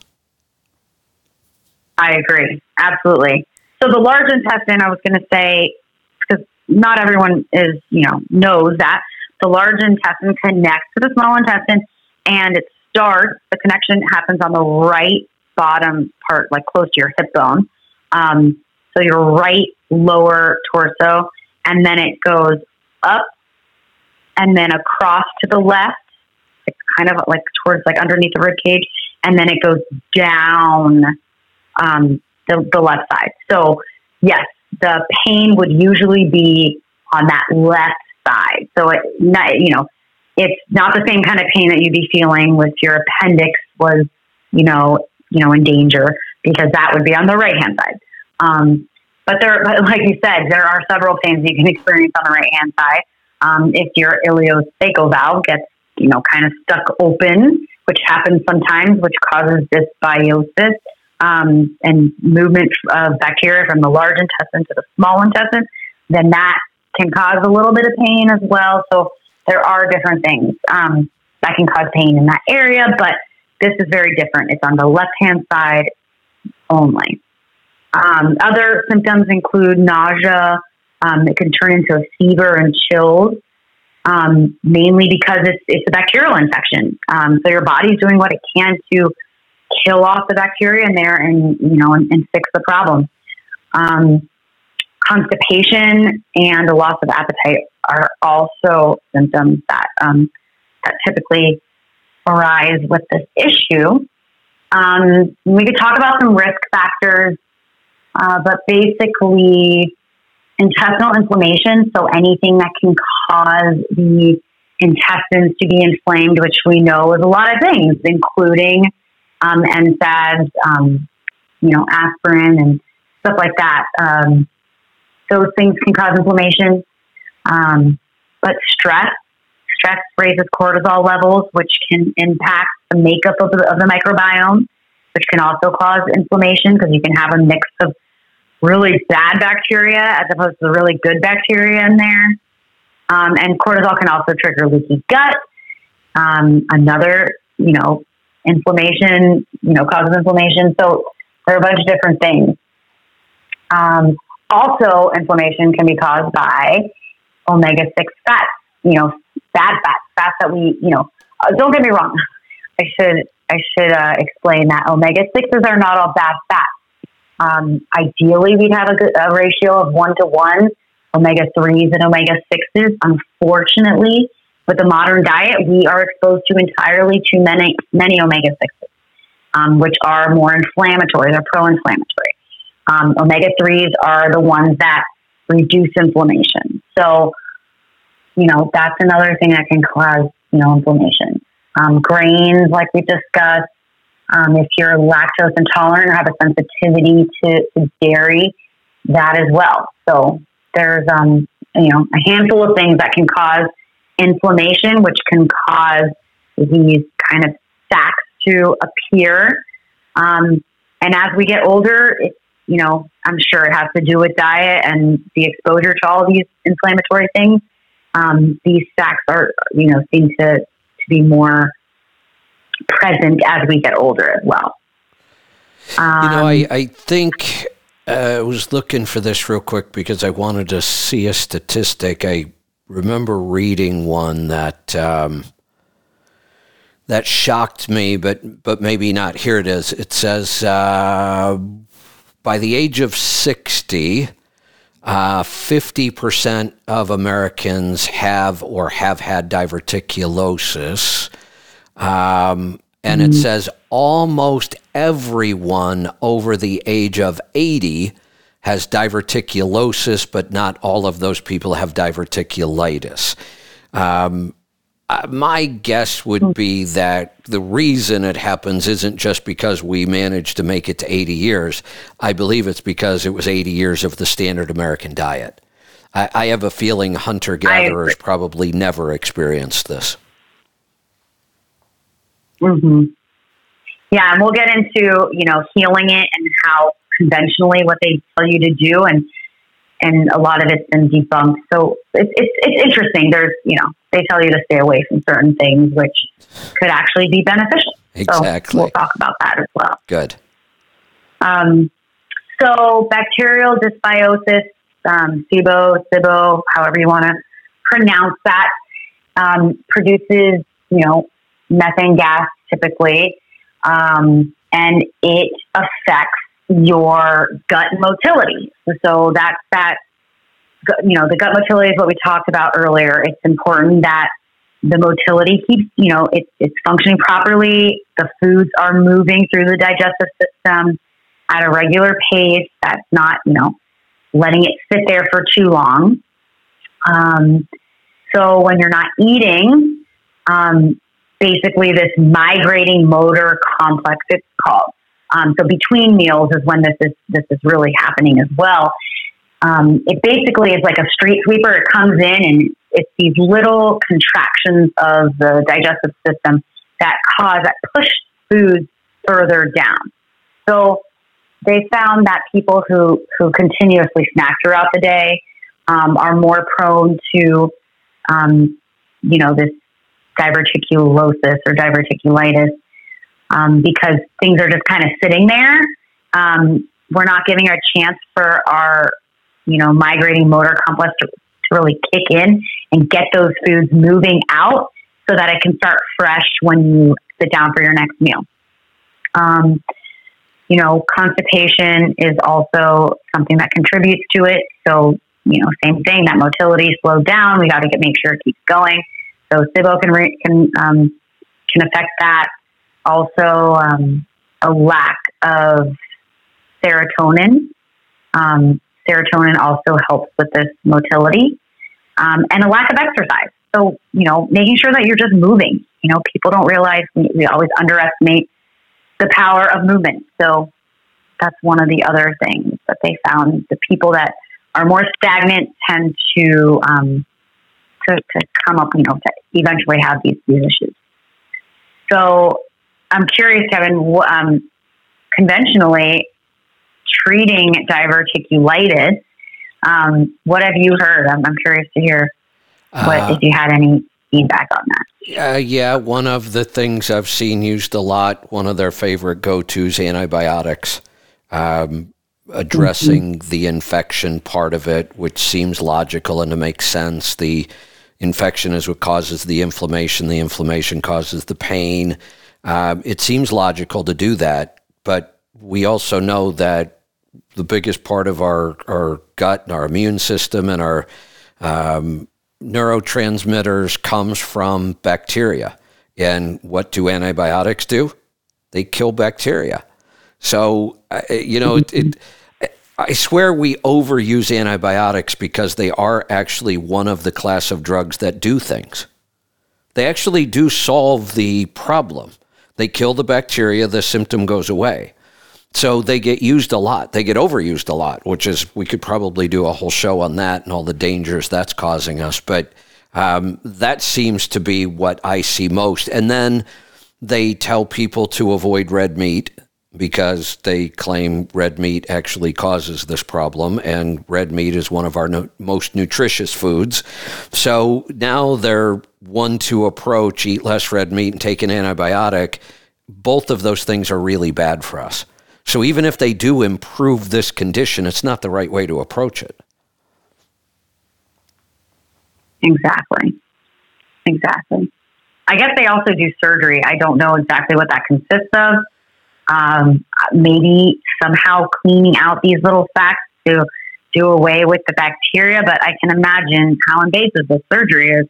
I agree. Absolutely. So the large intestine, I was going to say, because not everyone is, you know, knows that the large intestine connects to the small intestine and it starts, the connection happens on the right bottom part, like close to your hip bone. Um, so your right lower torso, and then it goes up and then across to the left. It's kind of like towards like underneath the rib cage, and then it goes down um, the, the left side. So, yes, the pain would usually be on that left side. So, it not, you know, it's not the same kind of pain that you'd be feeling with your appendix was, you know, you know, in danger because that would be on the right hand side. Um, but there, but like you said, there are several pains you can experience on the right hand side. Um, if your ileocecal valve gets, you know, kind of stuck open, which happens sometimes, which causes dysbiosis, um, and movement of bacteria from the large intestine to the small intestine, then that can cause a little bit of pain as well. So there are different things um, that can cause pain in that area, but this is very different. It's on the left hand side only. Um, other symptoms include nausea. Um, it can turn into a fever and chills. um, mainly because it's, it's a bacterial infection. Um, so your body's doing what it can to kill off the bacteria in there and, you know, and, and fix the problem. Um, constipation and a loss of appetite are also symptoms that, um, that typically arise with this issue. Um, we could talk about some risk factors, uh, but basically, intestinal inflammation, so anything that can cause the intestines to be inflamed, which we know is a lot of things, including um, NSAIDs, um, you know, aspirin and stuff like that. Um, those things can cause inflammation. Um, but stress, stress raises cortisol levels, which can impact the makeup of the, of the microbiome, which can also cause inflammation because you can have a mix of really bad bacteria as opposed to the really good bacteria in there. Um, and cortisol can also trigger leaky gut. Um, another, you know, inflammation, you know, causes inflammation. So there are a bunch of different things. Um, also, inflammation can be caused by omega 6 fats, you know, bad fats, fats that we, you know, uh, don't get me wrong. I should, I should uh, explain that omega 6s are not all bad fats. Um, ideally, we'd have a, good, a ratio of one to one omega 3s and omega 6s. Unfortunately, with the modern diet, we are exposed to entirely too many, many omega 6s, um, which are more inflammatory, they're pro inflammatory. Um, omega 3s are the ones that reduce inflammation. So, you know, that's another thing that can cause, you know, inflammation. Um, grains, like we discussed, um, if you're lactose intolerant or have a sensitivity to, to dairy, that as well. So there's, um, you know, a handful of things that can cause inflammation, which can cause these kind of sacs to appear. Um, and as we get older, it, you know, I'm sure it has to do with diet and the exposure to all these inflammatory things. Um, these sacs are, you know, seem to, to be more present as we get older as well. Um, you know, I, um, I think uh, I was looking for this real quick because I wanted to see a statistic. I remember reading one that um, that shocked me, but but maybe not. Here it is. It says uh, by the age of sixty. Uh, 50% of Americans have or have had diverticulosis. Um, and it mm-hmm. says almost everyone over the age of 80 has diverticulosis, but not all of those people have diverticulitis. Um, uh, my guess would hmm. be that the reason it happens isn't just because we managed to make it to 80 years. I believe it's because it was 80 years of the standard American diet. I, I have a feeling hunter gatherers probably never experienced this. Mm-hmm. Yeah, and we'll get into you know healing it and how conventionally what they tell you to do, and and a lot of it's been debunked. So it's it's, it's interesting. There's you know they tell you to stay away from certain things, which could actually be beneficial. Exactly. So we'll talk about that as well. Good. Um, so bacterial dysbiosis, um, SIBO, SIBO, however you want to pronounce that, um, produces you know methane gas typically, um, and it affects your gut motility. So that's that. You know, the gut motility is what we talked about earlier. It's important that the motility keeps, you know, it, it's functioning properly. The foods are moving through the digestive system at a regular pace. That's not, you know, letting it sit there for too long. Um, so when you're not eating, um, basically this migrating motor complex. It's called. Um, so between meals is when this is this is really happening as well. Um, it basically is like a street sweeper. It comes in and it's these little contractions of the digestive system that cause that push food further down. So they found that people who who continuously snack throughout the day um, are more prone to um, you know this diverticulosis or diverticulitis um, because things are just kind of sitting there. Um, we're not giving our chance for our, you know, migrating motor complex to, to really kick in and get those foods moving out so that it can start fresh when you sit down for your next meal. Um, you know, constipation is also something that contributes to it. So, you know, same thing, that motility slowed down. We got to make sure it keeps going. So SIBO can, re- can, um, can affect that. Also, um, a lack of serotonin. Serotonin also helps with this motility. Um, and a lack of exercise. So, you know, making sure that you're just moving. You know, people don't realize we, we always underestimate the power of movement. So that's one of the other things that they found. The people that are more stagnant tend to um, to, to come up, you know, to eventually have these, these issues. So I'm curious, Kevin. Um, conventionally, treating diverticulitis, um, what have you heard? I'm, I'm curious to hear what uh, if you had any feedback on that. Uh, yeah, one of the things I've seen used a lot, one of their favorite go tos, antibiotics, um, addressing mm-hmm. the infection part of it, which seems logical and to make sense. The infection is what causes the inflammation, the inflammation causes the pain. Um, it seems logical to do that, but we also know that the biggest part of our, our gut and our immune system and our um, neurotransmitters comes from bacteria. And what do antibiotics do? They kill bacteria. So, uh, you know, it, it, I swear we overuse antibiotics because they are actually one of the class of drugs that do things. They actually do solve the problem. They kill the bacteria, the symptom goes away. So they get used a lot. They get overused a lot, which is, we could probably do a whole show on that and all the dangers that's causing us. But um, that seems to be what I see most. And then they tell people to avoid red meat because they claim red meat actually causes this problem, and red meat is one of our no- most nutritious foods. So now their one to approach eat less red meat and take an antibiotic. Both of those things are really bad for us. So even if they do improve this condition, it's not the right way to approach it. Exactly. Exactly. I guess they also do surgery. I don't know exactly what that consists of. Um, maybe somehow cleaning out these little sacs to do away with the bacteria, but I can imagine how invasive the surgery is.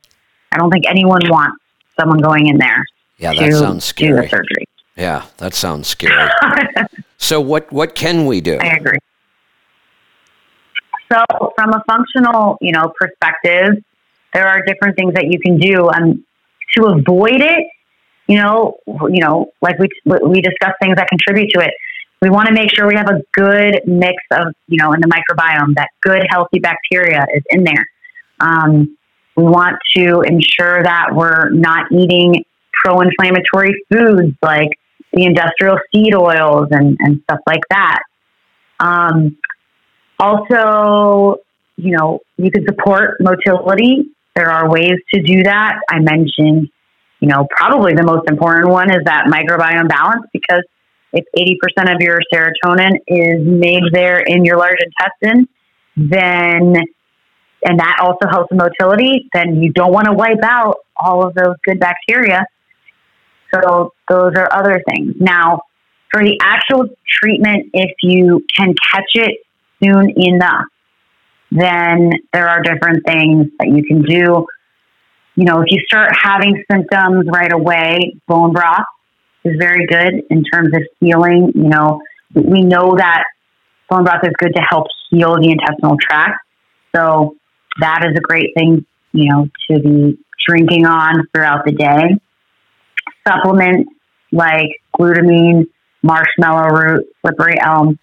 I don't think anyone wants someone going in there. Yeah, that sounds scary. Do the surgery. Yeah, that sounds scary. so what what can we do? I agree. So from a functional, you know, perspective, there are different things that you can do um, to avoid it. You know, you know, like we we discussed things that contribute to it. We want to make sure we have a good mix of, you know, in the microbiome that good healthy bacteria is in there. Um, we want to ensure that we're not eating pro-inflammatory foods like the industrial seed oils and, and stuff like that. Um, also, you know, you can support motility. There are ways to do that. I mentioned, you know, probably the most important one is that microbiome balance because if 80% of your serotonin is made there in your large intestine, then, and that also helps motility, then you don't want to wipe out all of those good bacteria so those are other things. Now, for the actual treatment, if you can catch it soon enough, then there are different things that you can do. You know, if you start having symptoms right away, bone broth is very good in terms of healing. You know, we know that bone broth is good to help heal the intestinal tract. So that is a great thing, you know, to be drinking on throughout the day supplements like glutamine, marshmallow root, slippery elm,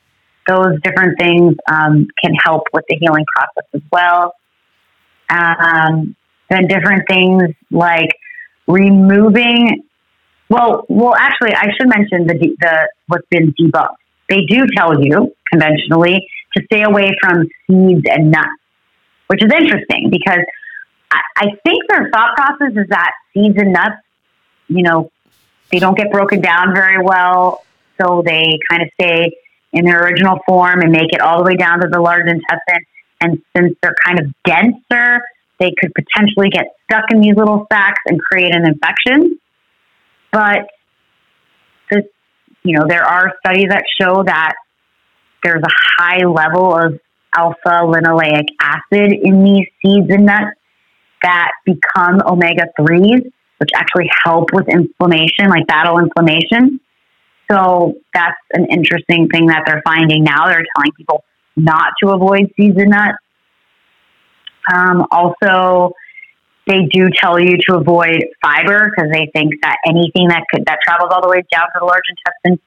those different things um, can help with the healing process as well. Um, then different things like removing. Well, well, actually, I should mention the the what's been debunked. They do tell you conventionally to stay away from seeds and nuts, which is interesting because I, I think their thought process is that seeds and nuts, you know, they don't get broken down very well, so they kind of stay in their original form and make it all the way down to the large intestine. And since they're kind of denser, they could potentially get stuck in these little sacs and create an infection. But this, you know, there are studies that show that there's a high level of alpha linoleic acid in these seeds and nuts that become omega 3s, which actually help with inflammation, like battle inflammation. So that's an interesting thing that they're finding now. They're telling people not to avoid seeds and nuts. Um, also, they do tell you to avoid fiber because they think that anything that could that travels all the way down to the large intestine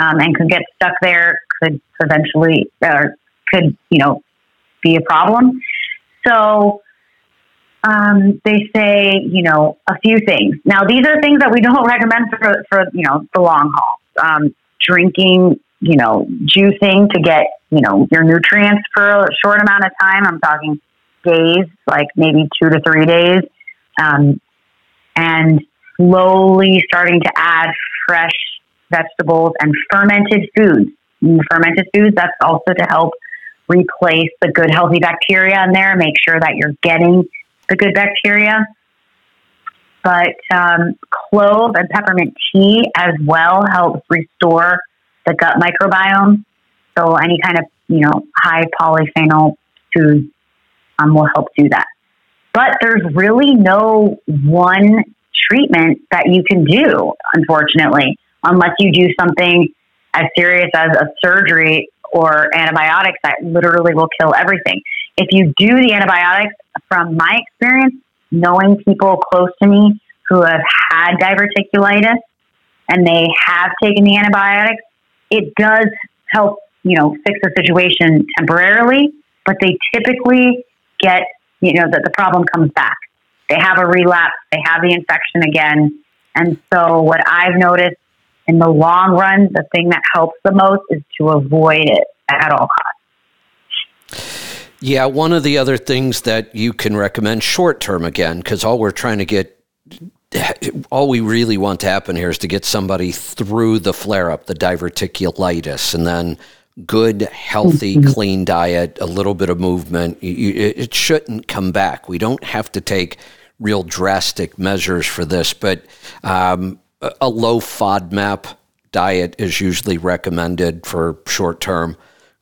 um, and could get stuck there could eventually or could you know be a problem. So um, they say you know a few things. Now these are things that we don't recommend for for you know the long haul. Um, drinking you know juicing to get you know your nutrients for a short amount of time. I'm talking days, like maybe two to three days, um, and slowly starting to add fresh vegetables and fermented foods. And fermented foods, that's also to help replace the good, healthy bacteria in there, make sure that you're getting the good bacteria. But um, clove and peppermint tea as well helps restore the gut microbiome. So any kind of you know high polyphenol foods um, will help do that. But there's really no one treatment that you can do, unfortunately, unless you do something as serious as a surgery or antibiotics that literally will kill everything. If you do the antibiotics, from my experience, knowing people close to me who have had diverticulitis and they have taken the antibiotics, it does help, you know, fix the situation temporarily, but they typically get, you know, that the problem comes back. They have a relapse, they have the infection again. And so, what I've noticed in the long run, the thing that helps the most is to avoid it at all costs. Yeah, one of the other things that you can recommend short term again, because all we're trying to get all we really want to happen here is to get somebody through the flare up, the diverticulitis, and then good, healthy, mm-hmm. clean diet, a little bit of movement, it shouldn't come back. We don't have to take real drastic measures for this, but um, a low FODMAP diet is usually recommended for short term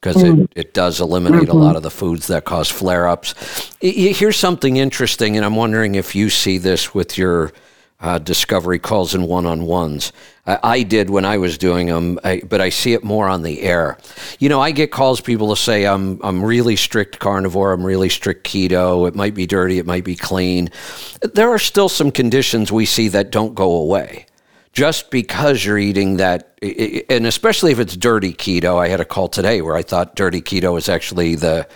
because mm-hmm. it, it does eliminate mm-hmm. a lot of the foods that cause flare ups. Here's something interesting, and I'm wondering if you see this with your uh, discovery calls and one on ones. I, I, did when I was doing them, I, but I see it more on the air. You know, I get calls, people to say, I'm, I'm really strict carnivore, I'm really strict keto, it might be dirty, it might be clean. There are still some conditions we see that don't go away. Just because you're eating that, and especially if it's dirty keto, I had a call today where I thought dirty keto was actually the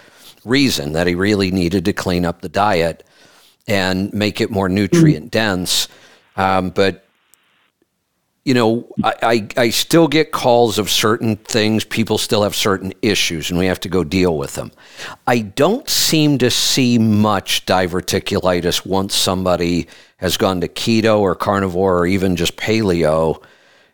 reason that he really needed to clean up the diet and make it more nutrient dense. Um, but you know, I, I, I, still get calls of certain things. People still have certain issues, and we have to go deal with them. I don't seem to see much diverticulitis once somebody has gone to keto or carnivore or even just paleo.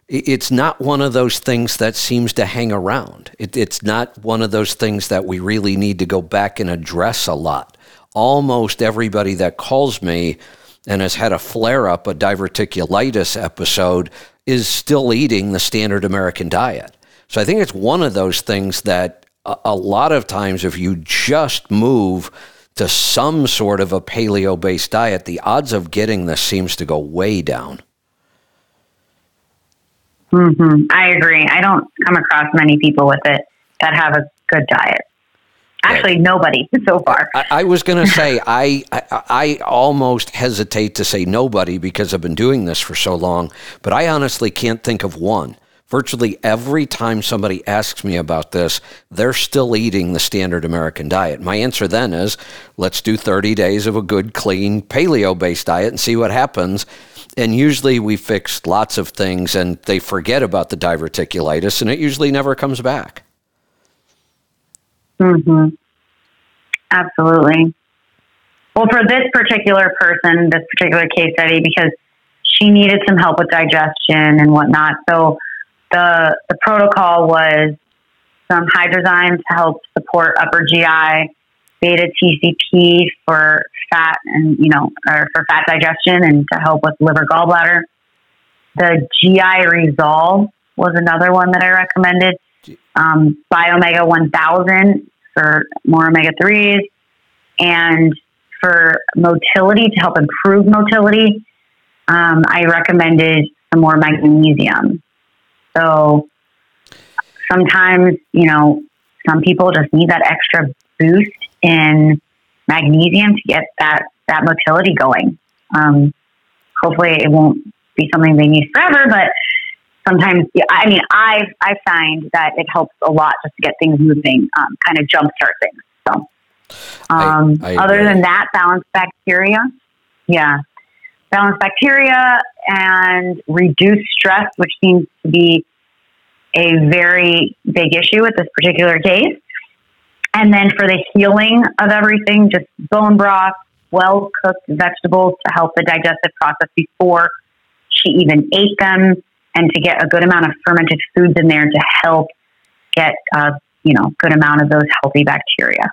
It's not one of those things that seems to hang around. It, it's not one of those things that we really need to go back and address a lot. Almost everybody that calls me and has had a flare up, a diverticulitis episode, is still eating the standard American diet. So I think it's one of those things that a, a lot of times, if you just move to some sort of a paleo based diet, the odds of getting this seems to go way down. Mm-hmm. I agree. I don't come across many people with it that have a good diet. Actually, nobody so far. I, I was going to say I, I, I almost hesitate to say nobody because I've been doing this for so long, but I honestly can't think of one. Virtually every time somebody asks me about this, they're still eating the standard American diet. My answer then is let's do 30 days of a good, clean, paleo based diet and see what happens. And usually we fix lots of things and they forget about the diverticulitis and it usually never comes back. Mm-hmm. Absolutely. Well, for this particular person, this particular case study, because she needed some help with digestion and whatnot. So the the protocol was some hydrozyme to help support upper GI, beta TCP for fat and, you know, or for fat digestion and to help with liver gallbladder. The GI Resolve was another one that I recommended. Um, Biomega 1000 for more omega 3s. And for motility, to help improve motility, um, I recommended some more magnesium. So sometimes, you know, some people just need that extra boost in magnesium to get that, that motility going. Um, hopefully it won't be something they need forever, but sometimes, I mean, I I find that it helps a lot just to get things moving, um, kind of jumpstart things. So, um, I, I other than that, balanced bacteria, yeah, balanced bacteria and reduce stress, which seems to be a very big issue with this particular case. And then for the healing of everything, just bone broth, well cooked vegetables to help the digestive process before she even ate them, and to get a good amount of fermented foods in there to help get a you know good amount of those healthy bacteria.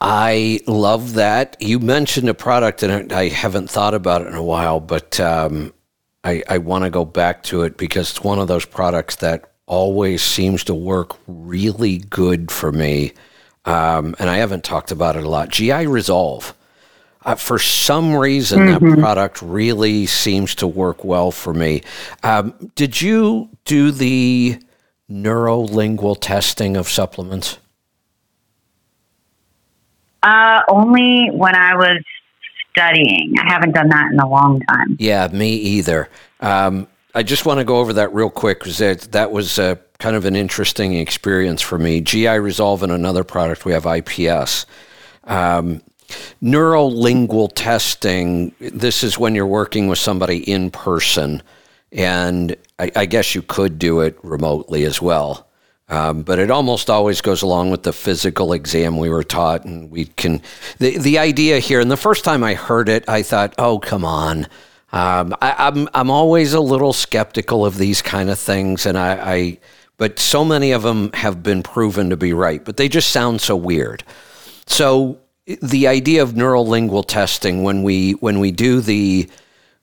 I love that. You mentioned a product, and I haven't thought about it in a while, but um, I, I want to go back to it because it's one of those products that always seems to work really good for me. Um, and I haven't talked about it a lot. GI Resolve. Uh, for some reason, mm-hmm. that product really seems to work well for me. Um, did you do the neurolingual testing of supplements? Uh, only when I was studying. I haven't done that in a long time. Yeah, me either. Um, I just want to go over that real quick because that, that was uh, kind of an interesting experience for me. GI Resolve and another product, we have IPS. Um, neurolingual testing, this is when you're working with somebody in person. And I, I guess you could do it remotely as well. Um, but it almost always goes along with the physical exam we were taught, and we can. The the idea here, and the first time I heard it, I thought, "Oh, come on." Um, I, am I'm, I'm always a little skeptical of these kind of things, and I, I, but so many of them have been proven to be right, but they just sound so weird. So the idea of neurolingual testing when we when we do the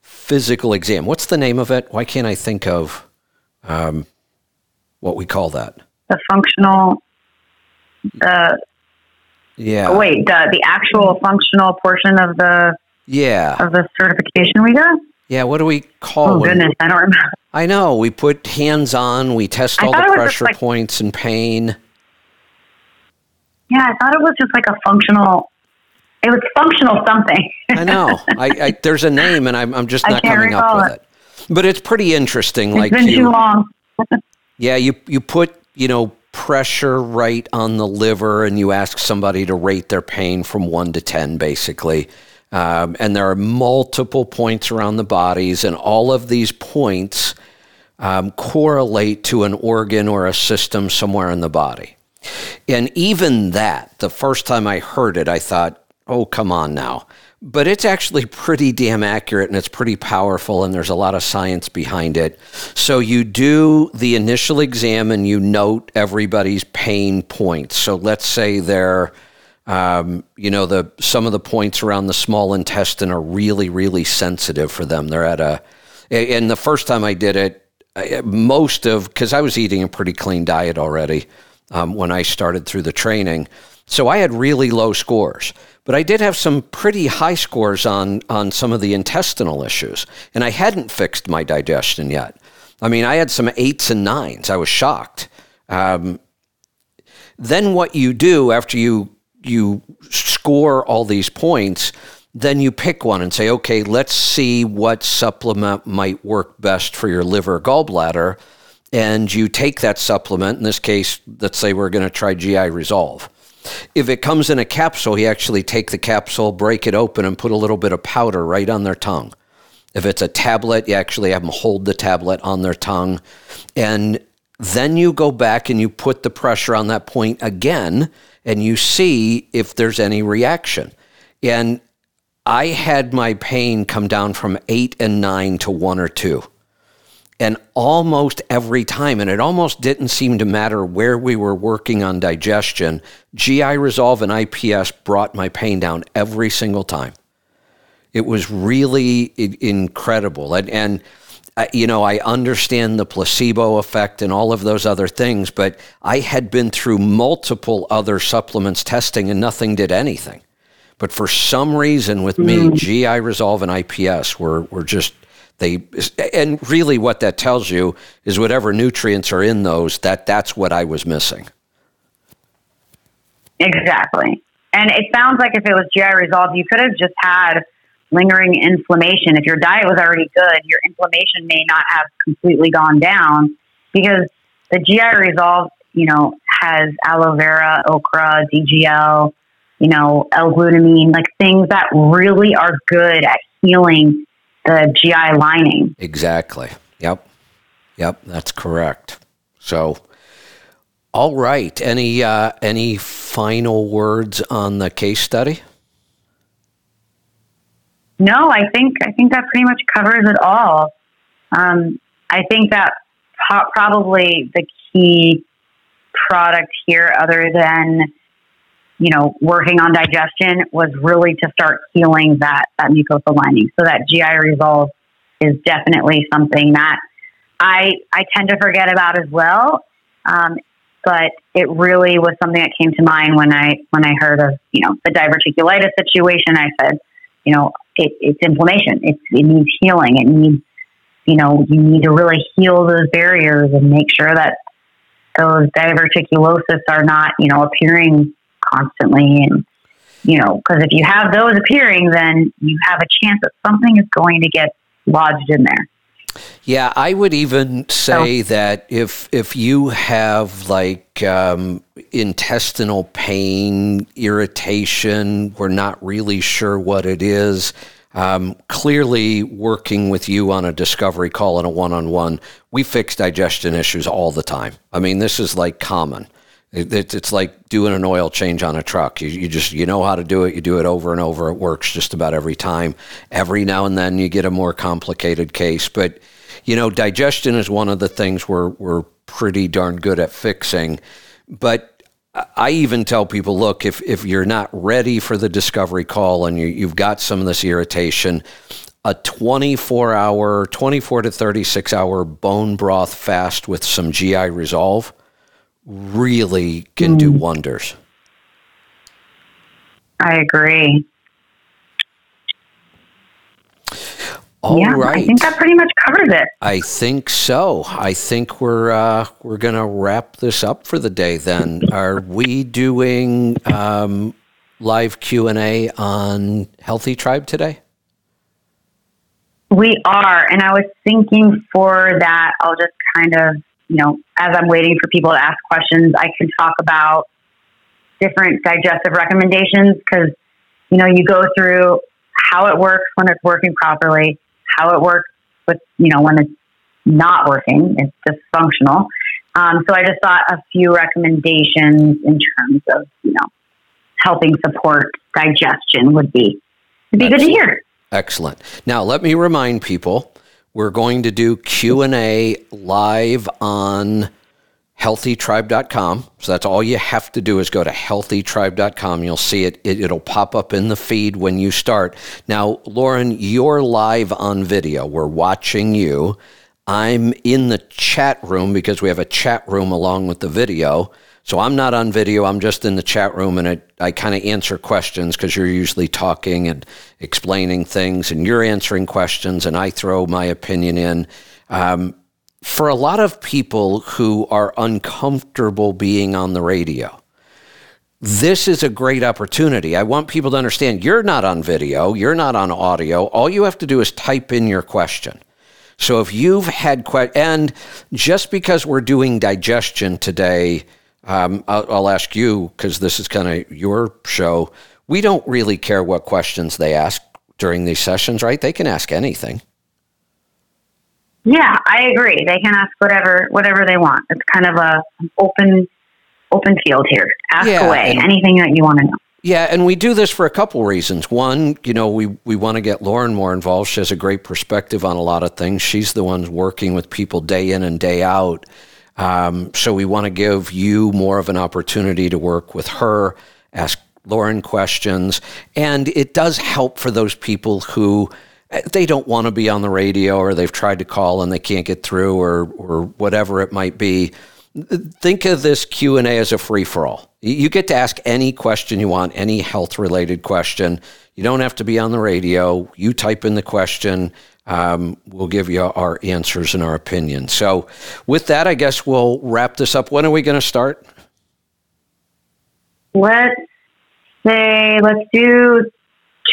physical exam, what's the name of it? Why can't I think of um, what we call that? the functional the yeah. oh, wait the the actual functional portion of the yeah. of the certification we got? Yeah what do we call oh goodness i don't remember. I know we put hands on we test all the pressure like, points and pain. Yeah i thought it was just like a functional it was functional something i know I, I, there's a name and i'm, I'm just not coming up with it. it. but it's pretty interesting it's like been you, too long yeah you you put you know, pressure right on the liver and you ask somebody to rate their pain from one to 10, basically. Um, and there are multiple points around the bodies, and all of these points um, correlate to an organ or a system somewhere in the body. And even that, the first time I heard it, I thought, oh, come on now but it's actually pretty damn accurate and it's pretty powerful and there's a lot of science behind it. So you do the initial exam and you note everybody's pain points. So let's say they're um, you know the some of the points around the small intestine are really really sensitive for them. They're at a and the first time I did it, most of because I was eating a pretty clean diet already um, when I started through the training, so I had really low scores. But I did have some pretty high scores on, on some of the intestinal issues, and I hadn't fixed my digestion yet. I mean, I had some eights and nines. I was shocked. Um, then what you do after you you score all these points, then you pick one and say, okay, let's see what supplement might work best for your liver gallbladder. And you take that supplement. In this case, let's say we're going to try GI Resolve. If it comes in a capsule, you actually take the capsule, break it open, and put a little bit of powder right on their tongue. If it's a tablet, you actually have them hold the tablet on their tongue. And then you go back and you put the pressure on that point again, and you see if there's any reaction. And I had my pain come down from eight and nine to one or two. And almost every time, and it almost didn't seem to matter where we were working on digestion, GI Resolve and IPS brought my pain down every single time. It was really incredible. And, and uh, you know, I understand the placebo effect and all of those other things, but I had been through multiple other supplements testing and nothing did anything. But for some reason with me, mm. GI Resolve and IPS were, were just they and really what that tells you is whatever nutrients are in those that that's what I was missing. Exactly. And it sounds like if it was GI Resolve, you could have just had lingering inflammation. If your diet was already good, your inflammation may not have completely gone down because the GI Resolve, you know, has aloe vera, okra, DGL, you know, L-glutamine, like things that really are good at healing the GI lining. Exactly. Yep. Yep, that's correct. So, all right. Any uh, any final words on the case study? No, I think I think that pretty much covers it all. Um, I think that po- probably the key product here, other than you know working on digestion, was really to start healing that that mucosal lining. So that GI resolve is definitely something that I I tend to forget about as well. Um, but it really was something that came to mind when I when I heard of you know the diverticulitis situation. I said, you know, it, it's inflammation. It's, it needs healing. It needs, you know, you need to really heal those barriers and make sure that those diverticulosis are not, you know, appearing constantly. And, you know, because if you have those appearing, then you have a chance that something is going to get lodged in there. Yeah, I would even say that if if you have like um, intestinal pain, irritation, we're not really sure what it is. Um, clearly, working with you on a discovery call and a one on one, we fix digestion issues all the time. I mean, this is like common. It, it's like doing an oil change on a truck. You, you just you know how to do it. You do it over and over. It works just about every time. Every now and then you get a more complicated case, but you know digestion is one of the things we're we're pretty darn good at fixing. But I even tell people, look, if if you're not ready for the discovery call and you, you've got some of this irritation, a 24 hour, 24 to 36 hour bone broth fast with some GI Resolve really can mm. do wonders. I agree. All yeah, right. I think that pretty much covers it. I think so. I think we're uh, we're going to wrap this up for the day. Then, are we doing um, live Q and A on Healthy Tribe today? We are, and I was thinking for that, I'll just kind of you know, as I'm waiting for people to ask questions, I can talk about different digestive recommendations because, you know, you go through how it works when it's working properly, how it works with, you know, when it's not working, it's dysfunctional. Um, so I just thought a few recommendations in terms of, you know, helping support digestion would be, would be good to hear. Excellent. Now, let me remind people we're going to do Q&A live on healthytribe.com. So that's all you have to do is go to healthytribe.com. You'll see it. it. It'll pop up in the feed when you start. Now, Lauren, you're live on video. We're watching you. I'm in the chat room because we have a chat room along with the video. So I'm not on video. I'm just in the chat room and it, I kind of answer questions because you're usually talking and explaining things and you're answering questions and I throw my opinion in. Um, for a lot of people who are uncomfortable being on the radio, this is a great opportunity. I want people to understand you're not on video, you're not on audio. All you have to do is type in your question. So if you've had que- and just because we're doing digestion today, um, I'll, I'll ask you because this is kind of your show. We don't really care what questions they ask during these sessions, right? They can ask anything. Yeah, I agree. They can ask whatever whatever they want. It's kind of a open open field here. Ask yeah, away anything that you want to know. Yeah, and we do this for a couple reasons. One, you know, we, we want to get Lauren more involved. She has a great perspective on a lot of things. She's the one working with people day in and day out. Um, so we want to give you more of an opportunity to work with her, ask Lauren questions, and it does help for those people who eh, they don't want to be on the radio or they've tried to call and they can't get through or or whatever it might be. Think of this q&a as a free-for-all. You get to ask any question you want any health related question. You don't have to be on the radio. You type in the question um, we'll give you our answers and our opinion so with that i guess we'll wrap this up. When are we going to start? Let's say let's do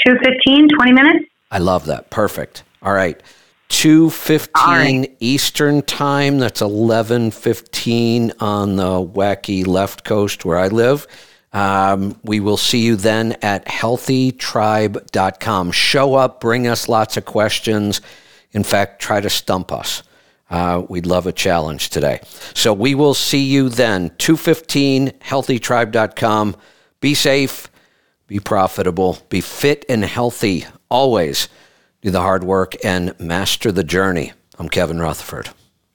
215 20 minutes. I love that. Perfect. All right. 2.15 right. Eastern Time. That's 11.15 on the wacky left coast where I live. Um, we will see you then at healthytribe.com. Show up, bring us lots of questions. In fact, try to stump us. Uh, we'd love a challenge today. So we will see you then. 215 healthytribe.com. Be safe, be profitable, be fit and healthy always do the hard work, and master the journey. I'm Kevin Rutherford.